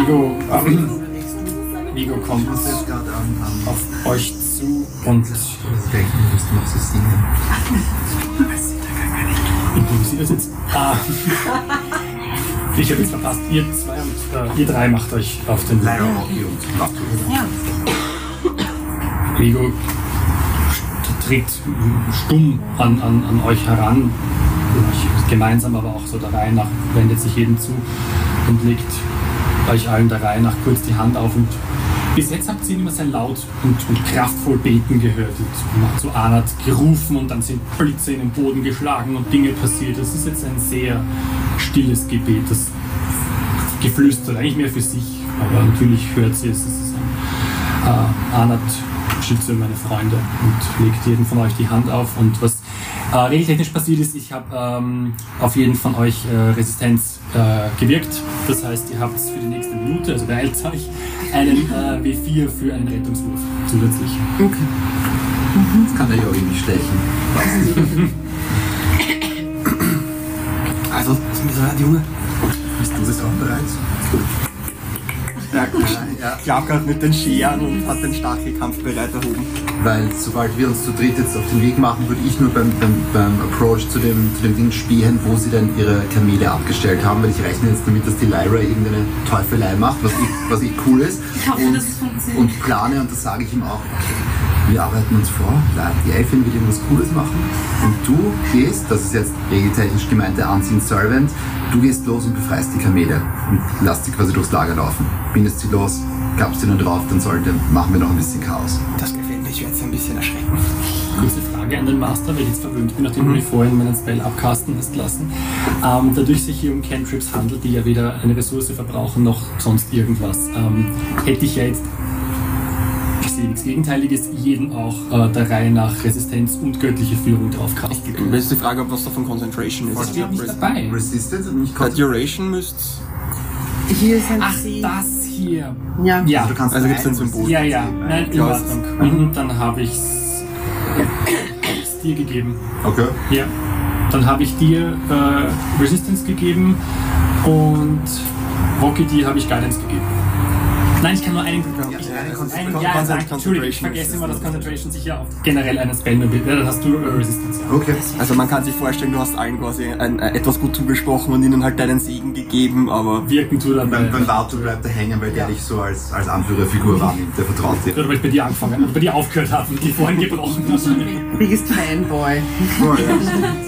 Vigo, ähm? Vigo kommt auf euch zu und denken, du musst noch so singen. improvisiert jetzt. Ah. Ich habe jetzt verpasst. Ihr zwei und äh, ihr drei macht euch auf den Vato. Ja. Vigo tritt stumm an, an, an euch heran, euch gemeinsam, aber auch so der Reihe nach, wendet sich jedem zu und legt euch allen der Reihe nach kurz die Hand auf und bis jetzt habt ihr ihn immer sehr laut und, und kraftvoll beten gehört und macht so Anat gerufen und dann sind Blitze in den Boden geschlagen und Dinge passiert. Das ist jetzt ein sehr stilles Gebet, das geflüstert, eigentlich mehr für sich, aber natürlich hört sie es. es ist ein, äh, schütze meine Freunde und legt jedem von euch die Hand auf. Und was äh, regeltechnisch passiert ist, ich habe ähm, auf jeden von euch äh, Resistenz äh, gewirkt. Das heißt, ihr habt für die nächste Minute, also beeilt euch, einen äh, W4 für einen Rettungswurf zusätzlich. Okay. Das kann der Yogi nicht stechen. Also, ist mir so leid, Junge. Bist du das auch bereit? Er klackert mit den Scheren und hat den Stachelkampf bereit erhoben. Weil sobald wir uns zu dritt jetzt auf den Weg machen, würde ich nur beim, beim, beim Approach zu dem, zu dem Ding spähen, wo sie dann ihre Kamele abgestellt haben, weil ich rechne jetzt damit, dass die Lyra irgendeine Teufelei macht, was ich, was ich cool ist. Ich hoffe, und, dass es funktioniert. und plane, und das sage ich ihm auch, okay, wir arbeiten uns vor, die Elfin wird irgendwas Cooles machen und du gehst, das ist jetzt regeltechnisch gemeinte Unseen Servant, du gehst los und befreist die Kamele und lässt sie quasi durchs Lager laufen. Bindest sie los, klappst sie nur drauf, dann sollte, machen wir noch ein bisschen Chaos. Das gefällt mir, ich werde es ein bisschen erschrecken. Kurze Frage an den Master, weil ich jetzt verwöhnt bin, nachdem du mich vorhin meinen Spell abcasten hast lassen. Ähm, dadurch sich hier um Cantrips handelt, die ja weder eine Ressource verbrauchen noch sonst irgendwas, ähm, hätte ich ja jetzt nichts Gegenteiliges, jeden auch äh, der Reihe nach Resistenz und göttliche Führung draufcasten. Das ist die Frage, ob was davon Concentration ist. Das steht nicht dabei. Resisted und nicht Bei Duration müsste Hier sind Ach, sie. das hier. Ja. Ja, du kannst Also gibt's ein ein Symbol. ja, ja. Nein, in Ordnung. Mhm, dann habe ich es dir gegeben. Okay. Ja. Dann habe ich dir äh, Resistance gegeben und Rocky dir habe ich Guidance gegeben. Nein, ich kann nur einen. Ja, ich, einen einen, Con- ja, Entschuldigung, ich vergesse immer, dass das Concentration sich ja auf generell einen Spell nur bildet. Ja, Dann hast du Resistance. Ja. Okay. Also man kann sich vorstellen, du hast allen quasi ein, äh, etwas gut zugesprochen und ihnen halt deinen Segen gegeben, aber Wirken tut Beim, dabei. beim Vato bleibt er hängen, weil der dich so als, als Anführerfigur wahrnimmt. Der vertraut dir. Oder weil ich bei dir angefangen habe, bei dir aufgehört habe und die vorhin gebrochen habe. Biggest Fanboy.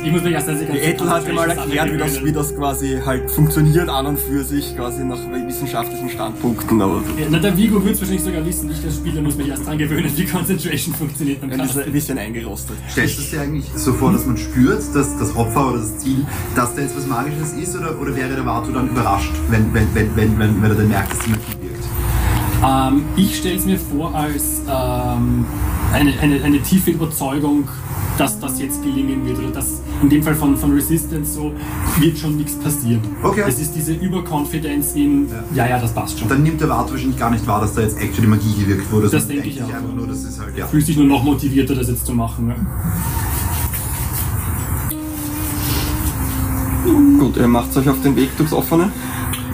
Ich muss mir erst einmal die Ethel hat dir mal erklärt, wie das, wie das quasi halt funktioniert an und für sich, quasi nach wissenschaftlichen Standpunkten, aber Ja, Na, der Vigo wird es wahrscheinlich sogar wissen. Ich als Spieler muss mich erst dran gewöhnen, wie Concentration funktioniert ein bisschen, Casten. ein bisschen eingerostet. Stellst du es dir eigentlich so vor, dass man spürt, dass das Opfer oder das Ziel, dass da jetzt was Magisches ist? Oder, oder wäre der Vato dann überrascht, wenn, wenn, wenn, wenn, wenn, wenn er dann merkt, dass die Magie wirkt? Ähm, ich stelle es mir vor als ähm, eine, eine, eine tiefe Überzeugung, dass das jetzt gelingen wird. Oder dass in dem Fall von, von Resistance so wird schon nichts passieren. Okay. Es ist diese Überconfidence in, ja, ja, das passt schon. Dann nimmt der Vato wahrscheinlich gar nicht wahr, dass da jetzt actually Magie gewirkt wurde. Das denke ich auch. einfach nur, das ist halt, ja. Fühlt sich nur noch motivierter, das jetzt zu machen. Ja. Gut, ihr macht euch auf den Weg durchs Offene.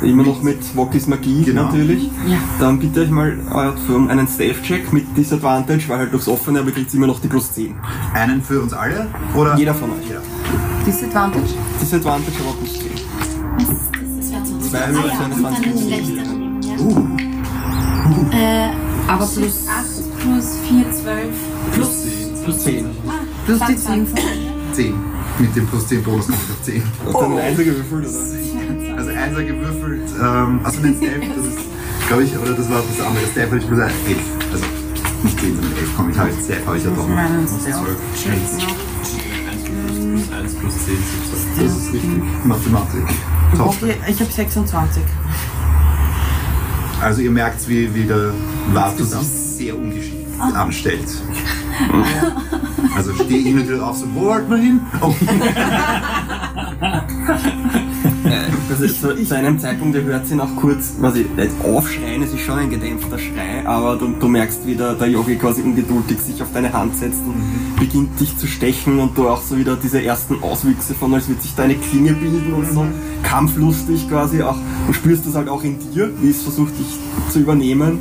Immer noch mit Wokis Magie Genau. natürlich. Ja. Dann bitte ich mal euer Firm einen Safe-Check mit Disadvantage, weil halt durchs Offene, aber kriegt immer noch die plus 10. Einen für uns alle? Oder? Jeder von euch. Jeder. Disadvantage? Disadvantage aber plus 10. Das so Zwei ah, Höhe, ja, eine und dann 20. den schlechteren nehmen, ja. Uh, Äh, Aber plus, 8 plus 4, 12. Plus 10. plus die 10 22. von 10. Mit dem plus 10 Bonus kommt auf 10. Hast du einen Einser gewürfelt, oder? Also Einser gewürfelt, ähm, also den Staff, das ist, glaube ich, oder das war das andere Staff, hatte ich plus 11. Also nicht 10, sondern 11 komme ich halt, Staff habe ich ja doch. meinen Plus Stealth. 12. 1 plus 10 ist Das ist richtig. Mathematik. Top. Okay, ich habe 26. Also ihr merkt, wie, wie der Vato sich sehr ungeschickt anstellt. Also stehe ich natürlich auf so, wo wollten wir hin? Oh. Also zu, zu einem Zeitpunkt, hört sie noch kurz, was ich, nicht aufschreien, es ist schon ein gedämpfter Schrei, aber du, du merkst, wie der, der Yogi quasi ungeduldig sich auf deine Hand setzt und beginnt dich zu stechen und du auch so wieder diese ersten Auswüchse von, als würde sich deine Klinge bilden und so. Kampflustig quasi auch, du spürst das halt auch in dir, wie es versucht dich zu übernehmen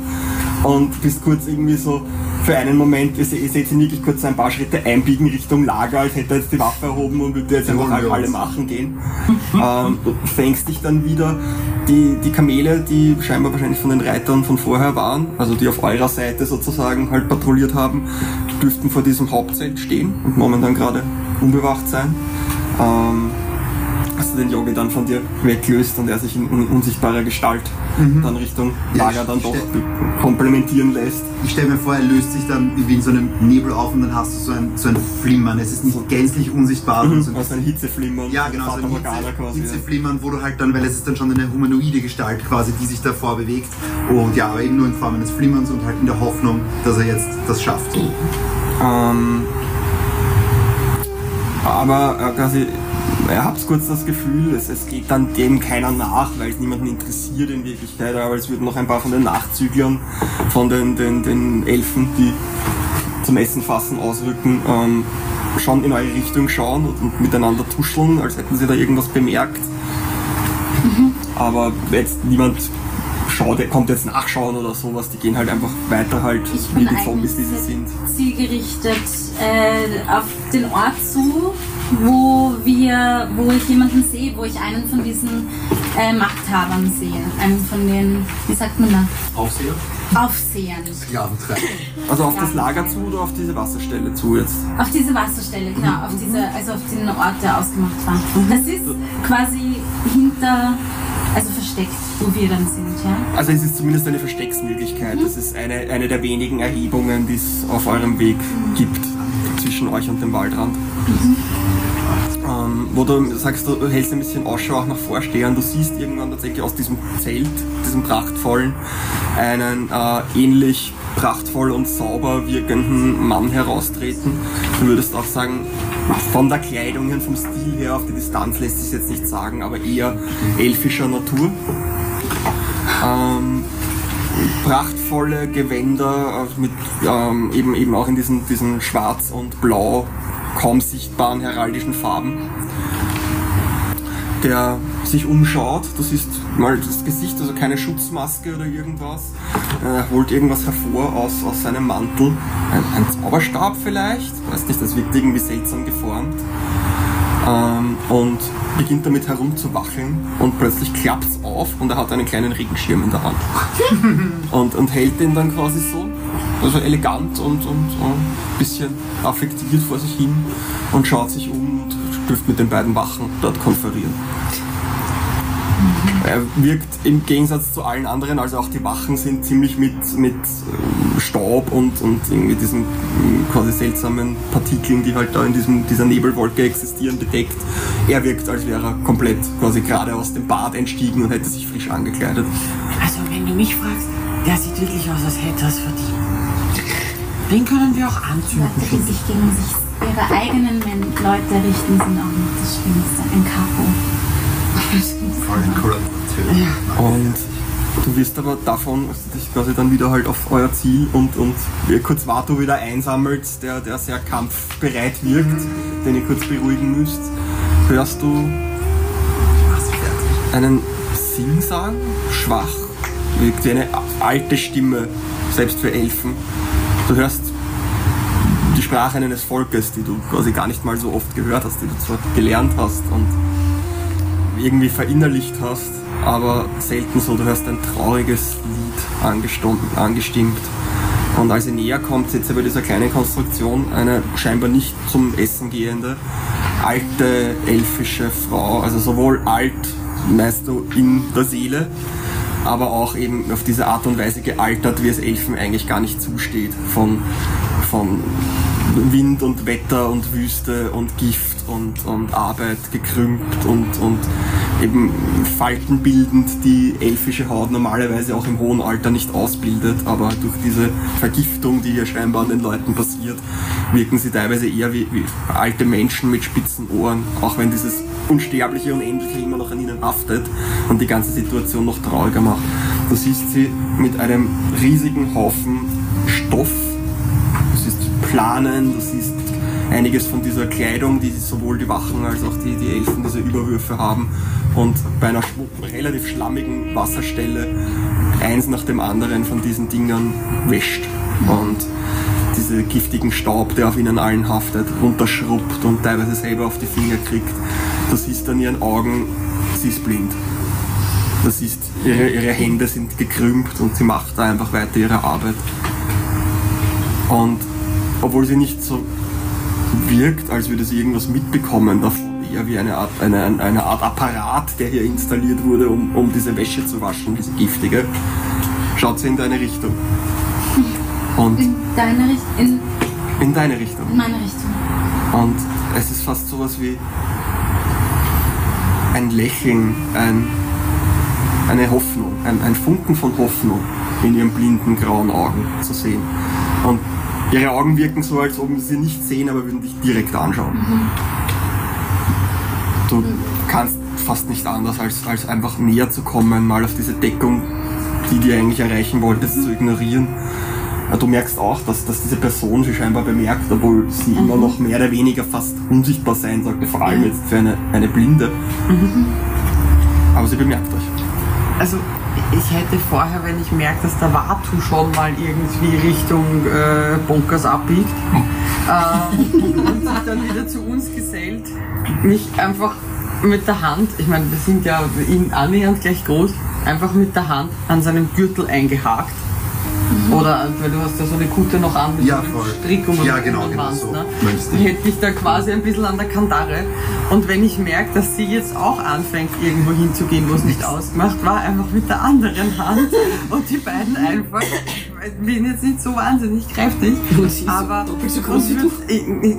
und bist kurz irgendwie so für einen Moment, ihr, se- ihr seht ihn wirklich kurz ein paar Schritte einbiegen Richtung Lager, als hätte er jetzt die Waffe erhoben und würde jetzt einfach alle uns. machen gehen. ähm, du fängst dich dann wieder, die, die Kamele, die scheinbar wahrscheinlich von den Reitern von vorher waren, also die auf eurer Seite sozusagen halt patrouilliert haben, dürften vor diesem Hauptzelt stehen und momentan gerade unbewacht sein. Ähm, hast du den Yogi dann von dir weggelöst und er sich in un unsichtbarer Gestalt dann Richtung Ja, Lager dann ich doch komplementieren lässt. Ich stelle mir vor, er löst sich dann wie in so einem Nebel auf und dann hast du so ein, so ein Flimmern. Es ist nicht gänzlich unsichtbar. sondern so ein Also ein Hitzeflimmern. Ja, genau, so ein Hitze, ja. Hitzeflimmern, wo du halt dann, weil es ist dann schon eine humanoide Gestalt quasi, die sich davor bewegt. Und ja, aber eben nur in Form eines Flimmerns und halt in der Hoffnung, dass er jetzt das schafft. Ähm, aber äh, quasi, ihr habt kurz das Gefühl, es, es geht dann dem keiner nach, weil es niemanden interessiert in Wirklichkeit, aber es würden noch ein paar von den Nachzüglern, von den, den, den Elfen, die zum Essen fassen ausrücken, ähm, schon in eure Richtung schauen und, und miteinander tuscheln, als hätten sie da irgendwas bemerkt. Aber jetzt niemand schaut, kommt jetzt nachschauen oder sowas, die gehen halt einfach weiter halt, Ich wie die Zombies, die sie sind. zielgerichtet äh, auf den Ort zu, wo wir, wo ich jemanden sehe, wo ich einen von diesen äh, Machthabern sehe. Einen von den, wie sagt man da? Aufseher? Aufsehern. Sklaventreiber. Also auf das Lager zu oder auf diese Wasserstelle zu jetzt? Auf diese Wasserstelle, genau, auf diese, also auf den Ort, der ausgemacht war. Das ist quasi hinter, also versteckt, wo wir dann sind, ja. Also es ist zumindest eine Verstecksmöglichkeit. Das ist eine, eine der wenigen Erhebungen, die es auf eurem Weg gibt zwischen euch und dem Waldrand. Ähm, wo du sagst, du hältst ein bisschen Ausschau auch nach Vorstehern. Du siehst irgendwann tatsächlich aus diesem Zelt, diesem prachtvollen, einen äh, ähnlich prachtvoll und sauber wirkenden Mann heraustreten. Du würdest auch sagen, von der Kleidung her, vom Stil her, auf die Distanz lässt sich jetzt nicht sagen, aber eher elfischer Natur. Ähm, prachtvolle Gewänder äh, mit ähm, eben, eben auch in diesen, diesen schwarz und blau kaum sichtbaren heraldischen Farben. Der sich umschaut, du siehst mal das Gesicht, also keine Schutzmaske oder irgendwas. Er holt irgendwas hervor aus, aus seinem Mantel. Ein, ein Zauberstab vielleicht, weiß nicht, das wirkt irgendwie seltsam geformt. Ähm, und beginnt damit herumzuwacheln und plötzlich klappt's auf und er hat einen kleinen Regenschirm in der Hand. und, und hält den dann quasi so, also elegant und, und ein bisschen affektiert vor sich hin und schaut sich um und dürfte mit den beiden Wachen dort konferieren. Er wirkt im Gegensatz zu allen anderen, also auch die Wachen sind ziemlich mit, mit ähm, Staub und, und irgendwie diesen ähm, quasi seltsamen Partikeln, die halt da in diesem, dieser Nebelwolke existieren, bedeckt. Er wirkt, als wäre er komplett quasi gerade aus dem Bad entstiegen und hätte sich frisch angekleidet. Also, wenn du mich fragst, der sieht wirklich aus, als hätte er es verdient. Den können wir auch anzünden. Leute, die sich gegen sich ihre eigenen Leute richten, sind auch nicht das Schlimmste. Ein Kapo. Voll ein cooler natürlich. Und du wirst aber davon, als du dich quasi dann wieder halt auf euer Ziel und, und ihr kurz Vato wieder einsammelt, der, der sehr kampfbereit wirkt, den ihr kurz beruhigen müsst, hörst du einen Singsang, schwach, wirkt wie eine alte Stimme, selbst für Elfen. Du hörst die Sprache eines Volkes, die du quasi gar nicht mal so oft gehört hast, die du zwar gelernt hast und irgendwie verinnerlicht hast, aber selten so. Du hörst ein trauriges Lied angestimmt. Und als ihr näher kommt, seht ihr bei dieser kleinen Konstruktion eine scheinbar nicht zum Essen gehende, alte elfische Frau. Also sowohl alt, meist so in der Seele, aber auch eben auf diese Art und Weise gealtert, wie es Elfen eigentlich gar nicht zusteht. Von, von Wind und Wetter und Wüste und Gift und, und Arbeit gekrümmt und, und eben Falten bildend, die elfische Haut normalerweise auch im hohen Alter nicht ausbildet, aber durch diese Vergiftung, die hier scheinbar an den Leuten passiert, wirken sie teilweise eher wie, wie alte Menschen mit spitzen Ohren, auch wenn dieses Unsterbliche und Endliche immer noch an ihnen haftet und die ganze Situation noch trauriger macht. Du siehst sie mit einem riesigen Haufen Stoff Du siehst Planen, du siehst einiges von dieser Kleidung, die sowohl die Wachen als auch die, die Elfen diese Überwürfe haben. Und bei einer relativ schlammigen Wasserstelle eins nach dem anderen von diesen Dingern wäscht. Und diese giftigen Staub, der auf ihnen allen haftet, runterschrubbt und teilweise selber auf die Finger kriegt. Du siehst an ihren Augen, sie ist blind. Du siehst, ihre, ihre Hände sind gekrümmt und sie macht da einfach weiter ihre Arbeit. Und obwohl sie nicht so wirkt, als würde sie irgendwas mitbekommen davon, eher wie eine Art, eine, eine Art Apparat, der hier installiert wurde, um, um diese Wäsche zu waschen, diese giftige, schaut sie in deine Richtung. Und In deine Richtung, in, in deine Richtung. in meine Richtung. Und es ist fast sowas wie ein Lächeln, ein, eine Hoffnung, ein, ein Funken von Hoffnung in ihren blinden grauen Augen zu sehen. Und ihre Augen wirken so, als ob sie nicht sehen, aber würden dich direkt anschauen. Du kannst fast nicht anders, als, als einfach näher zu kommen, mal auf diese Deckung, die du eigentlich erreichen wolltest, zu ignorieren. Ja, Du merkst auch, dass, dass diese Person sie scheinbar bemerkt, obwohl sie immer noch mehr oder weniger fast unsichtbar sein sollte, vor allem jetzt für eine, eine Blinde. Aber sie bemerkt euch. Also ich hätte vorher, wenn ich merke, dass der Watu schon mal irgendwie Richtung äh, Bunkers abbiegt äh, und sich dann wieder zu uns gesellt, mich einfach mit der Hand, ich meine, wir sind ja in annähernd gleich groß, einfach mit der Hand an seinem Gürtel eingehakt. Oder, weil du hast ja so eine Kutte noch an mit Ja, so einem. Strick um Ja, genau, genau so. ne? Du? Hätte ich da quasi ein bisschen an der Kandare. Und wenn ich merke, dass sie jetzt auch anfängt, irgendwo hinzugehen, wo es nicht ausgemacht war, einfach mit der anderen Hand und die beiden einfach, ich bin jetzt nicht so wahnsinnig kräftig, aber so groß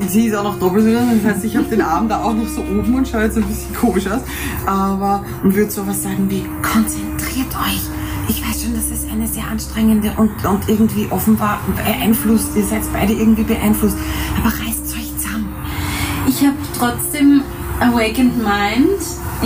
sie ist auch noch doppelt so groß, das heißt, ich habe den Arm da auch noch so oben und schaue jetzt ein bisschen komisch aus, aber und würde sowas sagen wie, konzentriert euch. Ich weiß schon, das ist eine sehr anstrengende und, und irgendwie offenbar beeinflusst. Ihr seid beide irgendwie beeinflusst. Aber reißt euch zusammen. Ich habe trotzdem Awakened Mind.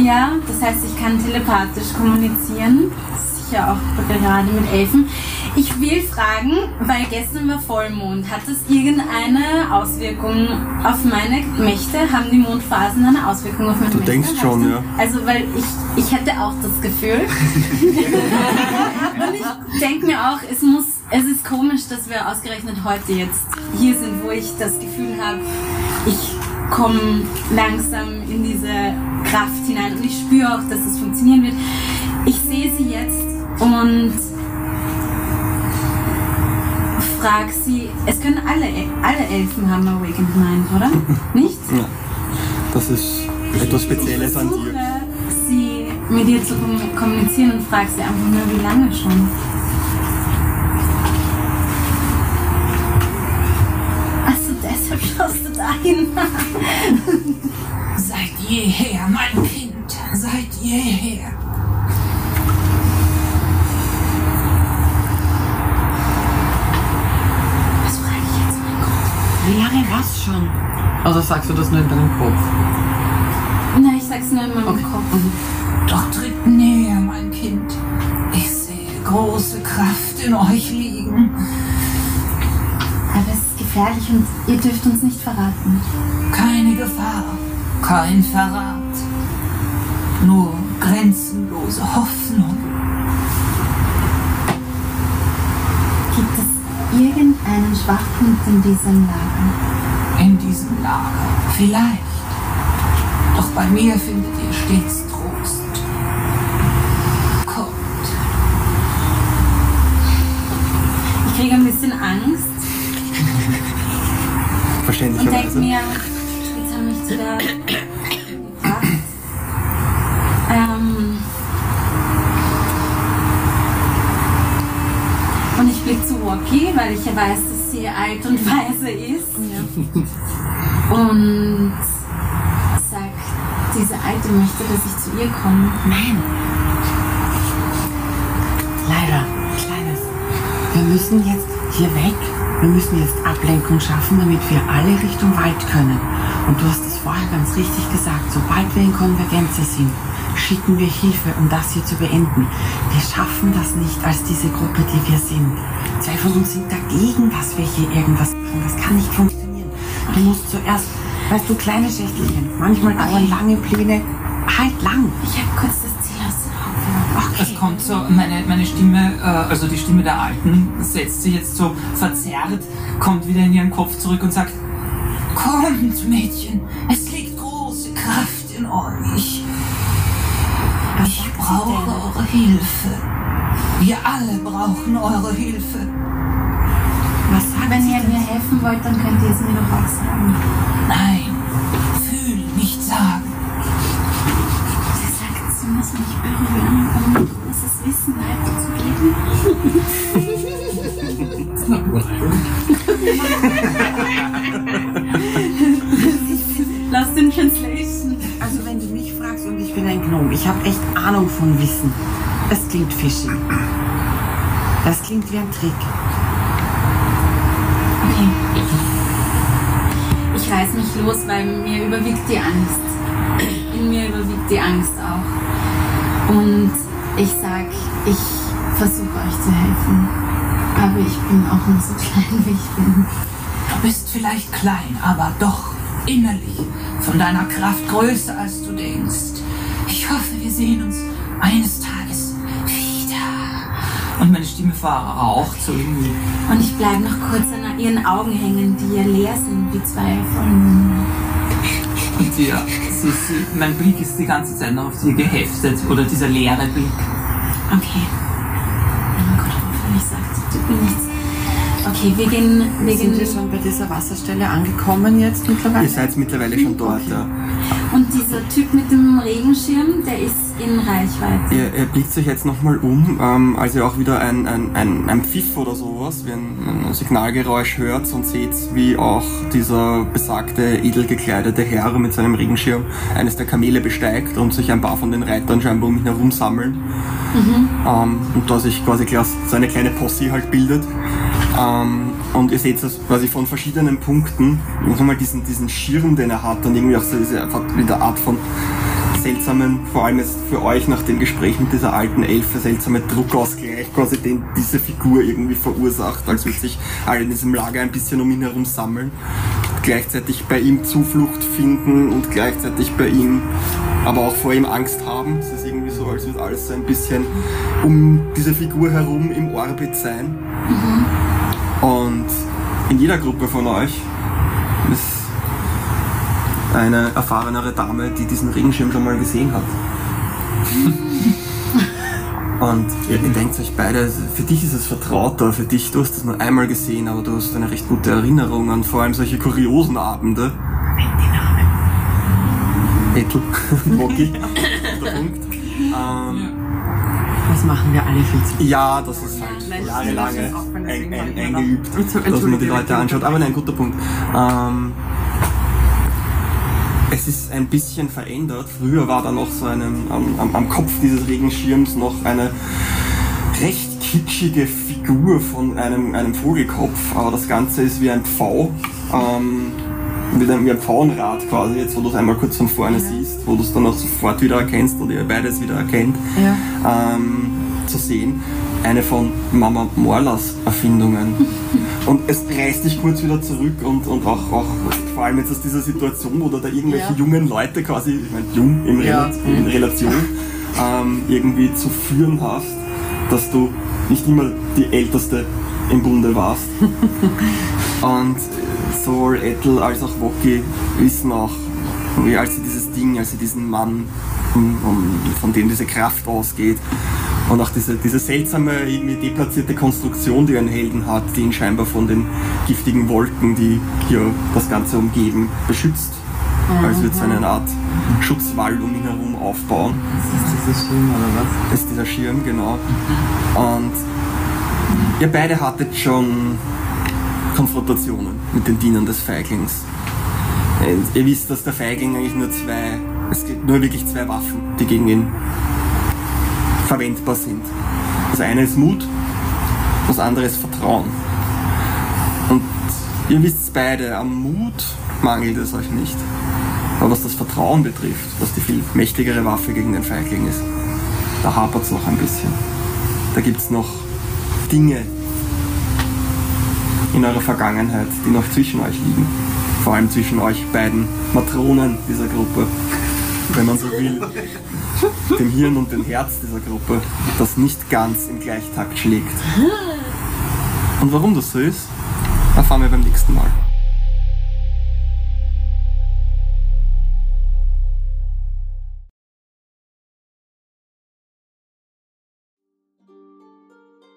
Ja, das heißt, ich kann telepathisch kommunizieren. Sicher auch gerade mit Elfen. Ich will fragen, weil gestern war Vollmond. Hat das irgendeine Auswirkung auf meine Mächte? Haben die Mondphasen eine Auswirkung auf meine Du Mächte? denkst Hab schon, ja. Also, weil ich, ich hätte auch das Gefühl. Und ich denke mir auch, es muss, es ist komisch, dass wir ausgerechnet heute jetzt hier sind, wo ich das Gefühl habe, ich komme langsam in diese Kraft hinein und ich spüre auch, dass es funktionieren wird. Ich sehe sie jetzt und frage sie, es können alle, alle Elfen haben Awakened Mind, oder? Nicht? Ja. Das ist etwas Spezielles an dir. sie mit ihr zu kom- kommunizieren und frage sie einfach nur, wie lange schon. Achso, deshalb schaust du dahin. Seit jeher, mein Kind, seit jeher. Wie lange was schon? Also sagst du das nur in deinem Kopf? Nein, ich sag's nur in meinem Kopf. Doch tritt näher, mein Kind. Ich sehe große Kraft in euch liegen. Aber es ist gefährlich und ihr dürft uns nicht verraten. Keine Gefahr, kein Verrat. Nur grenzenlose Hoffnung. Gibt es irgendeinen Schwachpunkt in diesem Lager? In diesem Lager, vielleicht. Doch bei mir findet ihr stets Trost. Kommt. Ich kriege ein bisschen Angst und denke Verständlicherweise. mir, jetzt haben mich zu der gebracht. Ähm und ich blicke zu Walkie, weil ich ja weiß, dass sie alt und weise ist. Und sagt, diese Alte möchte, dass ich zu ihr komme. Nein. Leider, Kleines. Wir müssen jetzt hier weg. Wir müssen jetzt Ablenkung schaffen, damit wir alle Richtung Wald können. Und du hast es vorher ganz richtig gesagt. Sobald wir in Konvergenz sind, schicken wir Hilfe, um das hier zu beenden. Wir schaffen das nicht als diese Gruppe, die wir sind. Zwei von uns sind dagegen, dass wir hier irgendwas machen. Das kann nicht funktionieren. Du musst zuerst, weißt du, kleine Schächtelchen. Manchmal dauern lange Pläne halt lang. Ich habe kurz das Ziel aus den Augen verloren. Ach, es kommt so, meine, meine Stimme, äh, also die Stimme der Alten, setzt sich jetzt so verzerrt, kommt wieder in ihren Kopf zurück und sagt, Kommt, Mädchen, es liegt große Kraft in euch. Ich brauche eure Hilfe. Wir alle brauchen eure Hilfe. Was Wenn ihr mir helfen wollt, dann könnt ihr es mir doch auch sagen. Nein, fühlen, nicht sagen. Sie sagt, sie muss mich berühren, um mir großes Wissen weiterzugeben. Gnome, ich habe echt Ahnung von Wissen. Das klingt fishy. Das klingt wie ein Trick. Okay. Ich reiß mich los, weil mir überwiegt die Angst. In mir überwiegt die Angst auch. Und ich sag, ich versuche euch zu helfen. Aber ich bin auch nur so klein, wie ich bin. Du bist vielleicht klein, aber doch innerlich von deiner Kraft größer, als du denkst. Wir sehen uns eines Tages wieder. und meine Stimme verraucht so irgendwie. Und ich bleibe noch kurz an ihren Augen hängen, die ja leer sind wie zwei Vollmond. Und die, sie, sie, mein Blick ist die ganze Zeit noch auf sie geheftet, oder dieser leere Blick. Okay. Okay, wir gehen, wir Sind wir gehen. schon bei dieser Wasserstelle angekommen jetzt mittlerweile? Ihr seid mittlerweile schon dort, ja. Und dieser Typ mit dem Regenschirm, der ist in Reichweite. Ihr, ihr blickt euch jetzt nochmal um, ähm, als ihr auch wieder ein, ein, ein, ein Pfiff oder sowas, wie ein, ein Signalgeräusch hört und seht, wie auch dieser besagte, edel gekleidete Herr mit seinem Regenschirm eines der Kamele besteigt und sich ein paar von den Reitern scheinbar um ihn herum sammeln. Ähm, und da sich quasi so eine kleine Posse halt bildet. Ähm, und ihr seht das quasi von verschiedenen Punkten, nochmal diesen, diesen Schirm, den er hat und irgendwie auch so diese wieder Art von seltsamen, vor allem jetzt für euch nach dem Gespräch mit dieser alten Elfe, seltsame Druckausgleich, quasi den diese Figur irgendwie verursacht, als würde sich alle in diesem Lager ein bisschen um ihn herum sammeln, gleichzeitig bei ihm Zuflucht finden und gleichzeitig bei ihm, aber auch vor ihm Angst haben. Es ist irgendwie so, als würde alles so ein bisschen um diese Figur herum im Orbit sein. Und in jeder Gruppe von euch ist eine erfahrenere Dame, die diesen Regenschirm schon mal gesehen hat. Und ihr, ihr denkt euch beide, für dich ist es vertrauter, für dich, du hast es nur einmal gesehen, aber du hast eine recht gute Erinnerung an vor allem solche kuriosen Abende. Ethel, Moki, guter Punkt. Ähm, Das machen wir alle viel zu. ja, das ist halt jahrelange das eng, eng, geübt, dass man die Leute anschaut. Aber nein, guter Punkt. Ähm, es ist ein bisschen verändert. Früher war da noch so einen, am, am, am Kopf dieses Regenschirms noch eine recht kitschige Figur von einem, einem Vogelkopf, aber das Ganze ist wie ein Pfau. Ähm, wie ein, wie ein Pfauenrad quasi, jetzt wo du es einmal kurz von vorne siehst, wo du es dann auch sofort wieder erkennst oder ihr beides wieder erkennt, ähm, zu sehen. Eine von Mama Morlas Erfindungen. Und es reißt dich kurz wieder zurück und, und auch, auch vor allem jetzt aus dieser Situation, wo du da irgendwelche Ja. jungen Leute quasi, ich meine jung in, Ja. Rela in Relation, ähm, irgendwie zu führen hast, dass du nicht immer die Älteste im Bunde warst. Und sowohl Ethel als auch Woki wissen auch, wie als sie dieses Ding, als sie diesen Mann, von dem diese Kraft ausgeht, und auch diese, diese seltsame, irgendwie deplatzierte Konstruktion, die ein Helden hat, die ihn scheinbar von den giftigen Wolken, die hier das Ganze umgeben, beschützt. Als würde es eine Art Schutzwall um ihn herum aufbauen. Ist das Schirm oder was? Das ist dieser Schirm, genau. Und ihr beide hattet schon Konfrontationen mit den Dienern des Feiglings. Und ihr wisst, dass der Feigling eigentlich nur zwei, es gibt nur wirklich zwei Waffen, die gegen ihn verwendbar sind. Das eine ist Mut, das andere ist Vertrauen. Und ihr wisst beide, am Mut mangelt es euch nicht. Aber was das Vertrauen betrifft, was die viel mächtigere Waffe gegen den Feigling ist, da hapert es noch ein bisschen. Da gibt es noch Dinge in eurer Vergangenheit, die noch zwischen euch liegen. Vor allem zwischen euch beiden Matronen dieser Gruppe. wenn man so will, dem Hirn und dem Herz dieser Gruppe, das nicht ganz im Gleichtakt schlägt. Und warum das so ist, erfahren wir beim nächsten Mal.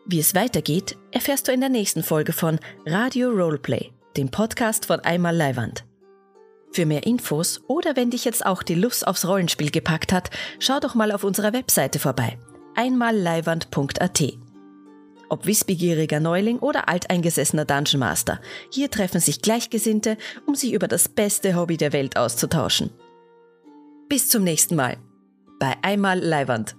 Wie es weitergeht, erfährst du in der nächsten Folge von Radio Roleplay, dem Podcast von Einmal Leiwand. Für mehr Infos oder wenn dich jetzt auch die Lust aufs Rollenspiel gepackt hat, schau doch mal auf unserer Webseite vorbei. einmalleiwand.at. Ob wissbegieriger Neuling oder alteingesessener Dungeon Master, hier treffen sich Gleichgesinnte, um sich über das beste Hobby der Welt auszutauschen. Bis zum nächsten Mal bei Einmal Leiwand.